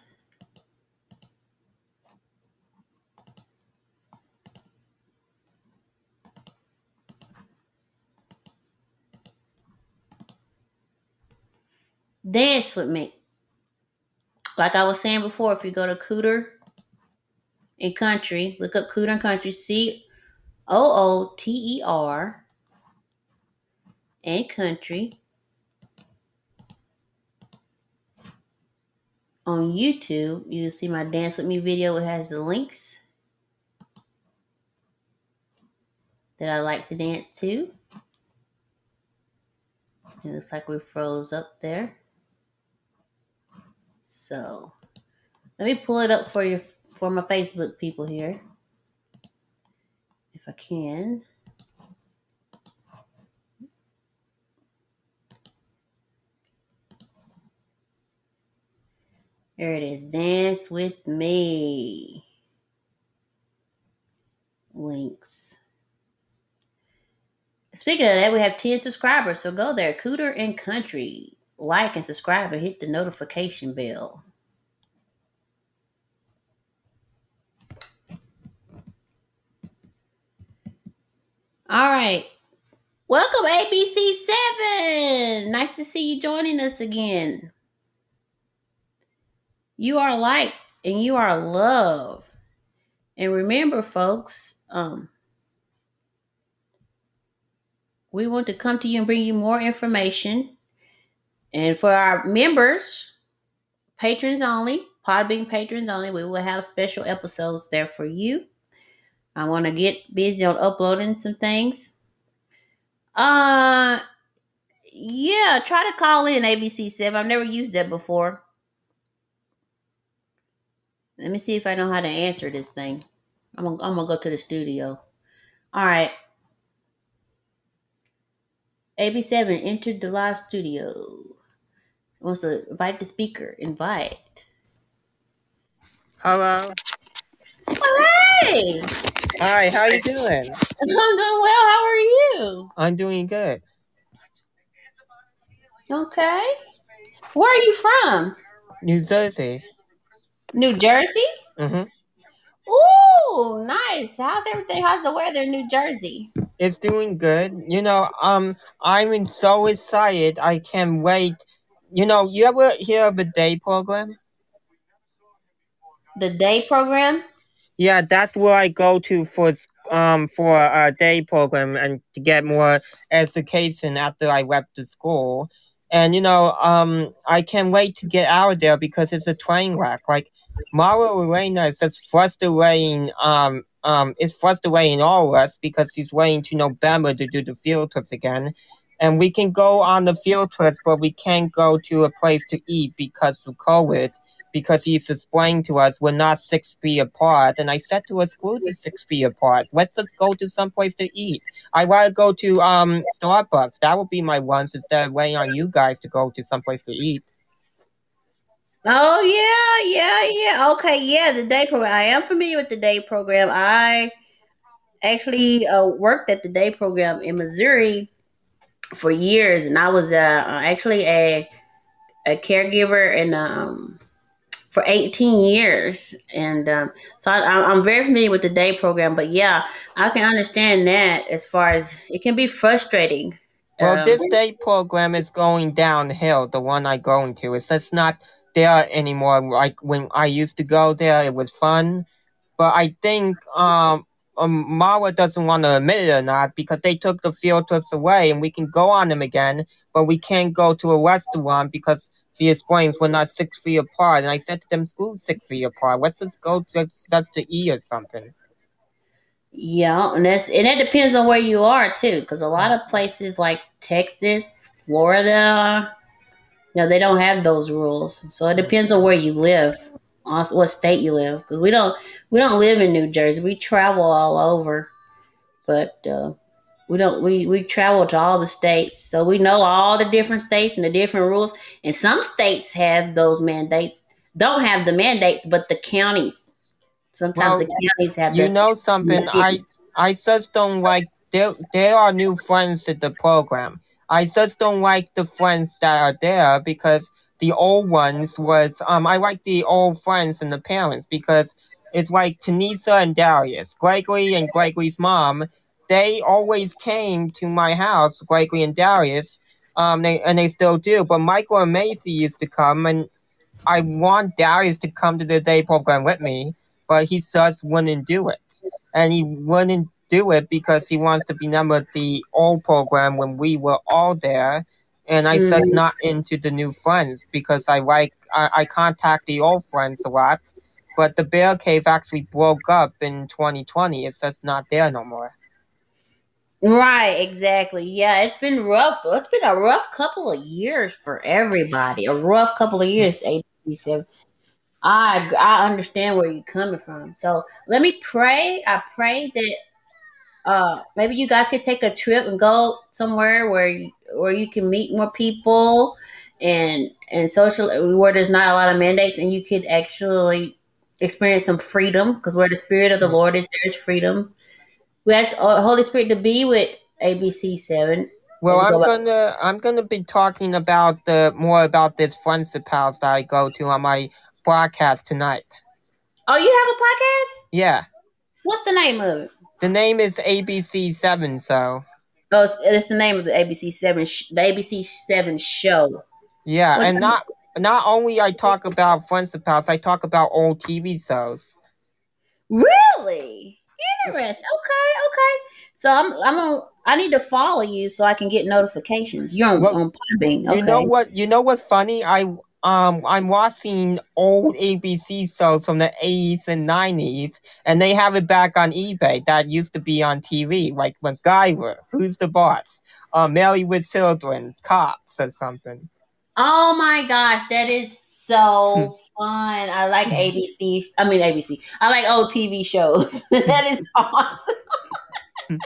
Dance with me. Like I was saying before, if you go to Cooter and Country, look up Cooter and Country, C O O T E R and Country on YouTube, you'll see my Dance With Me video. It has the links that I like to dance to. It looks like we froze up there. So let me pull it up for you for my Facebook people here. If I can. There it is. Dance with me. Links. Speaking of that, we have 10 subscribers. So go there, Cooter and Country. Like and subscribe and hit the notification bell. All right. Welcome, ABC7. Nice to see you joining us again. You are liked and you are loved. And remember, folks, um, we want to come to you and bring you more information. And for our members, patrons only, Podbean patrons only, we will have special episodes there for you. I want to get busy on uploading some things. Uh yeah, try to call in ABC7. I've never used that before. Let me see if I know how to answer this thing. I'm gonna, I'm gonna go to the studio. All right. AB7 entered the live studio. Wants to invite the speaker. Invite.
Hello.
Oh, hey!
Hi, how you doing?
I'm doing well. How are you?
I'm doing good.
Okay. Where are you from?
New Jersey.
New Jersey?
Mm hmm
Ooh, nice. How's everything? How's the weather in New Jersey?
It's doing good. You know, um, I'm so excited. I can't wait. You know, you ever hear of a day program?
The day program?
Yeah, that's where I go to for um for a day program and to get more education after I left the school. And you know, um, I can't wait to get out of there because it's a train wreck. Like Mara Elena is just frustrating. Um, um, it's frustrating all of us because he's waiting to November to do the field trips again. And we can go on the field trips, but we can't go to a place to eat because of COVID. Because he's explaining to us we're not six feet apart. And I said to us, screw the six feet apart. Let's just go to some place to eat. I want to go to um Starbucks. That would be my ones instead of waiting on you guys to go to some place to eat.
Oh yeah, yeah, yeah. Okay, yeah, the day program. I am familiar with the day program. I actually uh, worked at the day program in Missouri for years, and I was uh, actually a a caregiver and um for 18 years and um, so I, i'm very familiar with the day program but yeah i can understand that as far as it can be frustrating
Well,
um,
this day program is going downhill. The one I go into, it's just not there anymore. Like when I used to go there, it was fun. But I think um, um Mara doesn't want to admit it or not because they took the field trips away, and we can go on them again, but we can't go to a restaurant because she explains we're not six feet apart. And I said to them, "School six feet apart. Let's just go just, just to eat or something."
yeah and that's and that depends on where you are too because a lot of places like texas florida you know they don't have those rules so it depends on where you live on what state you live because we don't we don't live in new jersey we travel all over but uh, we don't we we travel to all the states so we know all the different states and the different rules and some states have those mandates don't have the mandates but the counties sometimes
Well,
the counties have
You know something? I. I just don't like there. There are new friends in the program. I just don't like the friends that are there because the old ones was um. I like the old friends and the parents because it's like Tanisa and Darius, Gregory and Gregory's mom. They always came to my house, Gregory and Darius. Um, they and they still do. But Michael and Macy used to come, and I want Darius to come to the day program with me but he just wouldn't do it. And he wouldn't do it because he wants to be number the old program when we were all there. and I
Mm.
not into the new friends because I like I, I contact the old friends a lot, but the bear cave actually broke up in 2020. It's just not there no more.
Right, exactly. Yeah, it's been rough. It's been a rough couple of years for everybody. A rough couple of years, ABC7. I I understand where you're coming from. So let me pray. I pray that uh maybe you guys could take a trip and go somewhere where you, where you can meet more people and and social where there's not a lot of mandates and you could actually experience some freedom because where the spirit of the Lord is, there's freedom. We ask uh, Holy Spirit to be with ABC Seven.
Well, I'm gonna I'm gonna be talking about the more about this friendship house that I go to on my broadcast tonight.
Oh, you have a podcast?
Yeah,
What's the name of it?
the name is ABC Seven. So
Oh, it's, it's the name of the ABC Seven, sh- the ABC Seven show.
yeah,
What
and not not only I talk about friendship house, I talk about old TV shows.
Really interesting. Okay, okay. So I'm I'm gonna I need to follow you so I can get notifications. You're on,
Well,
on Podbean. Okay.
You know what? You know what's funny? I um I'm watching old ABC shows from the 80s and 90s, and they have it back on eBay. That used to be on TV, like MacGyver, Who's the Boss, uh, Married with Children, Cops, or something.
Oh my gosh, that is so fun. I like ABC. I mean ABC. I like old TV shows. that is awesome. yeah,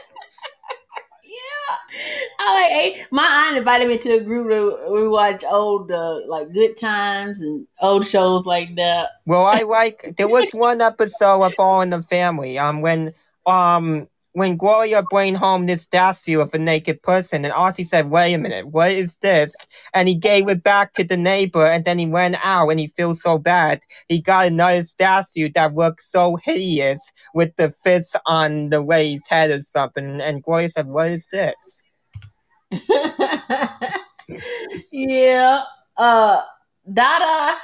I like. My aunt invited me to a group to we watch old uh, like Good Times and old shows like that.
Well, I like. There was one episode of All in the Family. Um, when um when Gloria bring home this statue of a naked person, and Ozzy said, "Wait a minute, what is this?" And he gave it back to the neighbor, and then he went out, and he feels so bad. He got another statue that looks so hideous with the fist on the lady's head or something. And Gloria said, "What is this?"
yeah. Uh, Dada.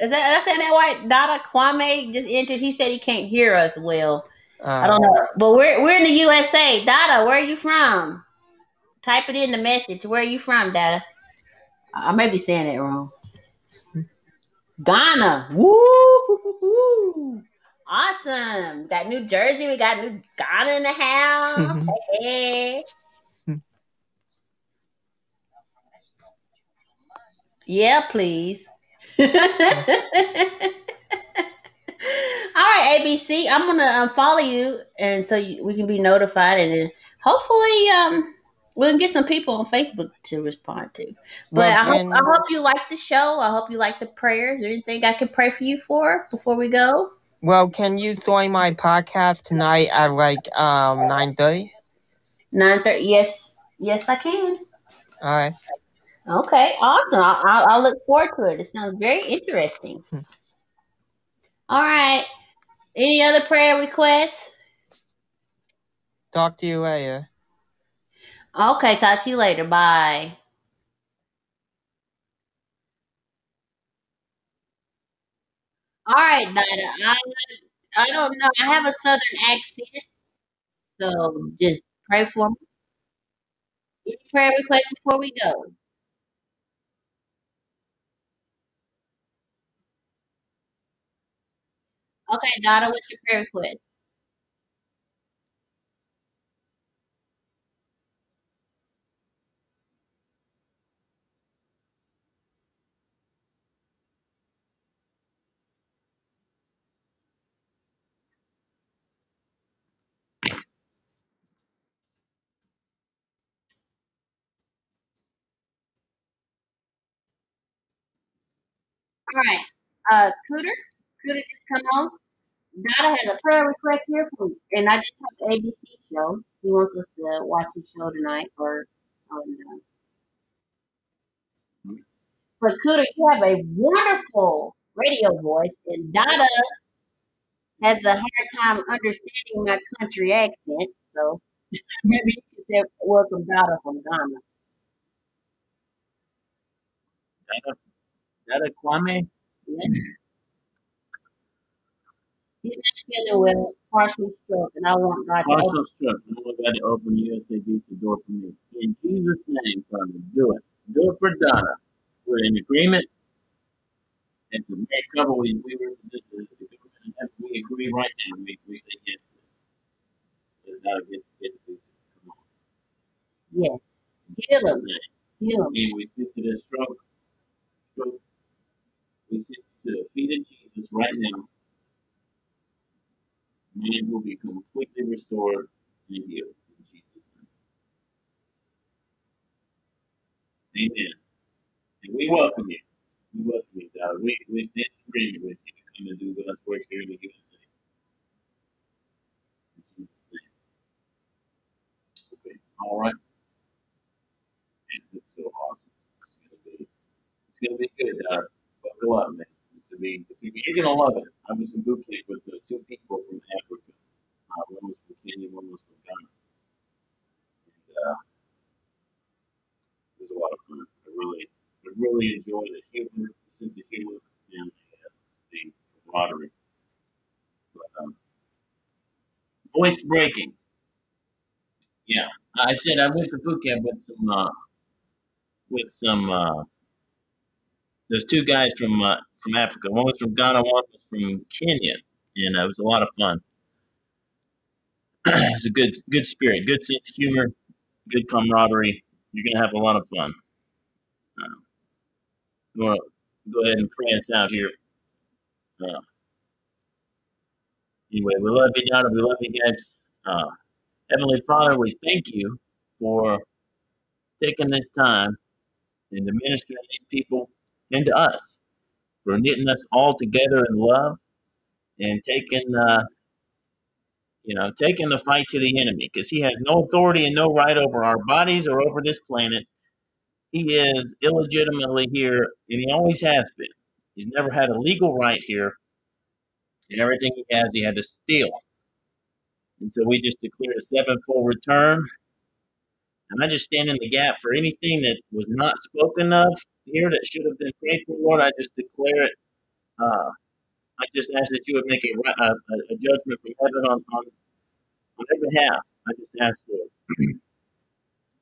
Is that, saying that right? Dada Kwame just entered. He said he can't hear us well.
Uh,
I don't know, but we're we're in the USA. Dada, where are you from? Type it in the message. Where are you from, Dada? I may be saying it wrong. Ghana. Woo! Awesome. We Got New Jersey. We got New Ghana in the house. hey. Yeah, please. All right, ABC. I'm gonna um, follow you, and so you, we can be notified, and then hopefully, um, we can get some people on Facebook to respond to. But
Well,
I hope I hope you like the show. I hope you like the prayers. Is there anything I can pray for you for before we go?
Well, can you join my podcast tonight at like um nine thirty?
Nine thirty. Yes, yes, I can.
All right.
Okay, awesome. I'll, I'll, I'll look forward to it. It sounds very interesting.
Hmm.
All right. Any other prayer requests?
Talk to you later.
Okay, talk to you later. Bye. All right, Dada. I, I don't know. I have a southern accent, so just pray for me. Any prayer requests before we go? Okay, Donna, what's your prayer request? All right. Uh, Cooter, Cooter just come on. Dada has a prayer request here for from, and I just have the ABC show. He wants us to watch the show tonight or um, but Cooter, you have a wonderful radio voice, and Dada has a hard time understanding my country accent. So maybe you can say welcome Dada from Ghana.
Dada Kwame?
Yeah. He's not feeling well, partially stroke, and I want God to open
Partial stroke. No one got to open the USABC door for me. In Jesus' name, Father, do it. Do it for Donna. We're in agreement. As a married couple, we, we represent the, the government and we agree right now. We, we say yes to this. Let Donna get, get this. Come on.
Yes. Heal him. Heal him.
And we speak to this stroke. Stroke. We sit to the feet of Jesus right now. Man will be completely restored and healed. In Jesus' name. Amen. And we welcome you. We welcome you, God. We, we stand in agreement with you to come and do God's work here in the USA. In Jesus' name. Okay. All right. Man, that's so awesome. It's gonna be it's gonna be good. Uh, buckle up, man. It's gonna be, gonna be you're gonna love it. I was in boot camp with uh, two people from Africa. Uh, one was from Kenya, one was from Ghana. And uh, it was a lot of fun. I really, I really enjoyed the humor, the sense of humor, and uh, the camaraderie. But, um, voice breaking. Yeah, I said I went to boot camp with some, uh, with some. Uh, there's two guys from uh, from Africa. One was from Ghana, one was from Kenya, and uh, it was a lot of fun. it's a good, good spirit, good sense of humor, good camaraderie. You're gonna have a lot of fun. Uh, I'm gonna go ahead and pray us out here. Uh, anyway, we love you, Donna. We love you guys. Uh, Heavenly Father, we thank you for taking this time and to minister to these people and to us, for knitting us all together in love and taking, uh, you know, taking the fight to the enemy because he has no authority and no right over our bodies or over this planet. He is illegitimately here, and he always has been. He's never had a legal right here, and everything he has, he had to steal. And so we just declared a sevenfold return. And I just stand in the gap for anything that was not spoken of here that should have been prayed for, Lord. I just declare it. Uh, I just ask that you would make a, a, a judgment from heaven on, on, on their behalf. I just ask, Lord,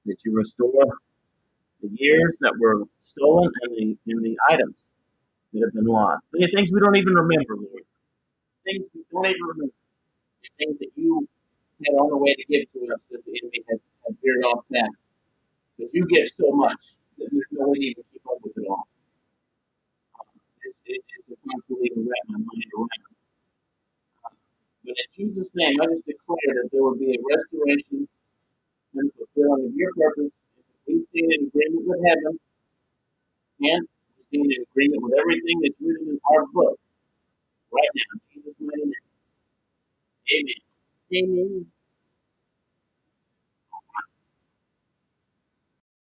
that you restore the years that were stolen and the, and the items that have been lost. The things we don't even remember, Lord. Things we don't even remember. The things that you the way to give to us that the enemy had, had veered off back. Because you give so much that there's no way to even keep up with it all. It, it, it's impossible to even wrap my mind around. But in Jesus' name, I just declare that there will be a restoration and fulfilling of your purpose. We stand in agreement with heaven, and we stand in agreement with everything that's written in our book right now. In Jesus' mighty name. Amen.
Amen.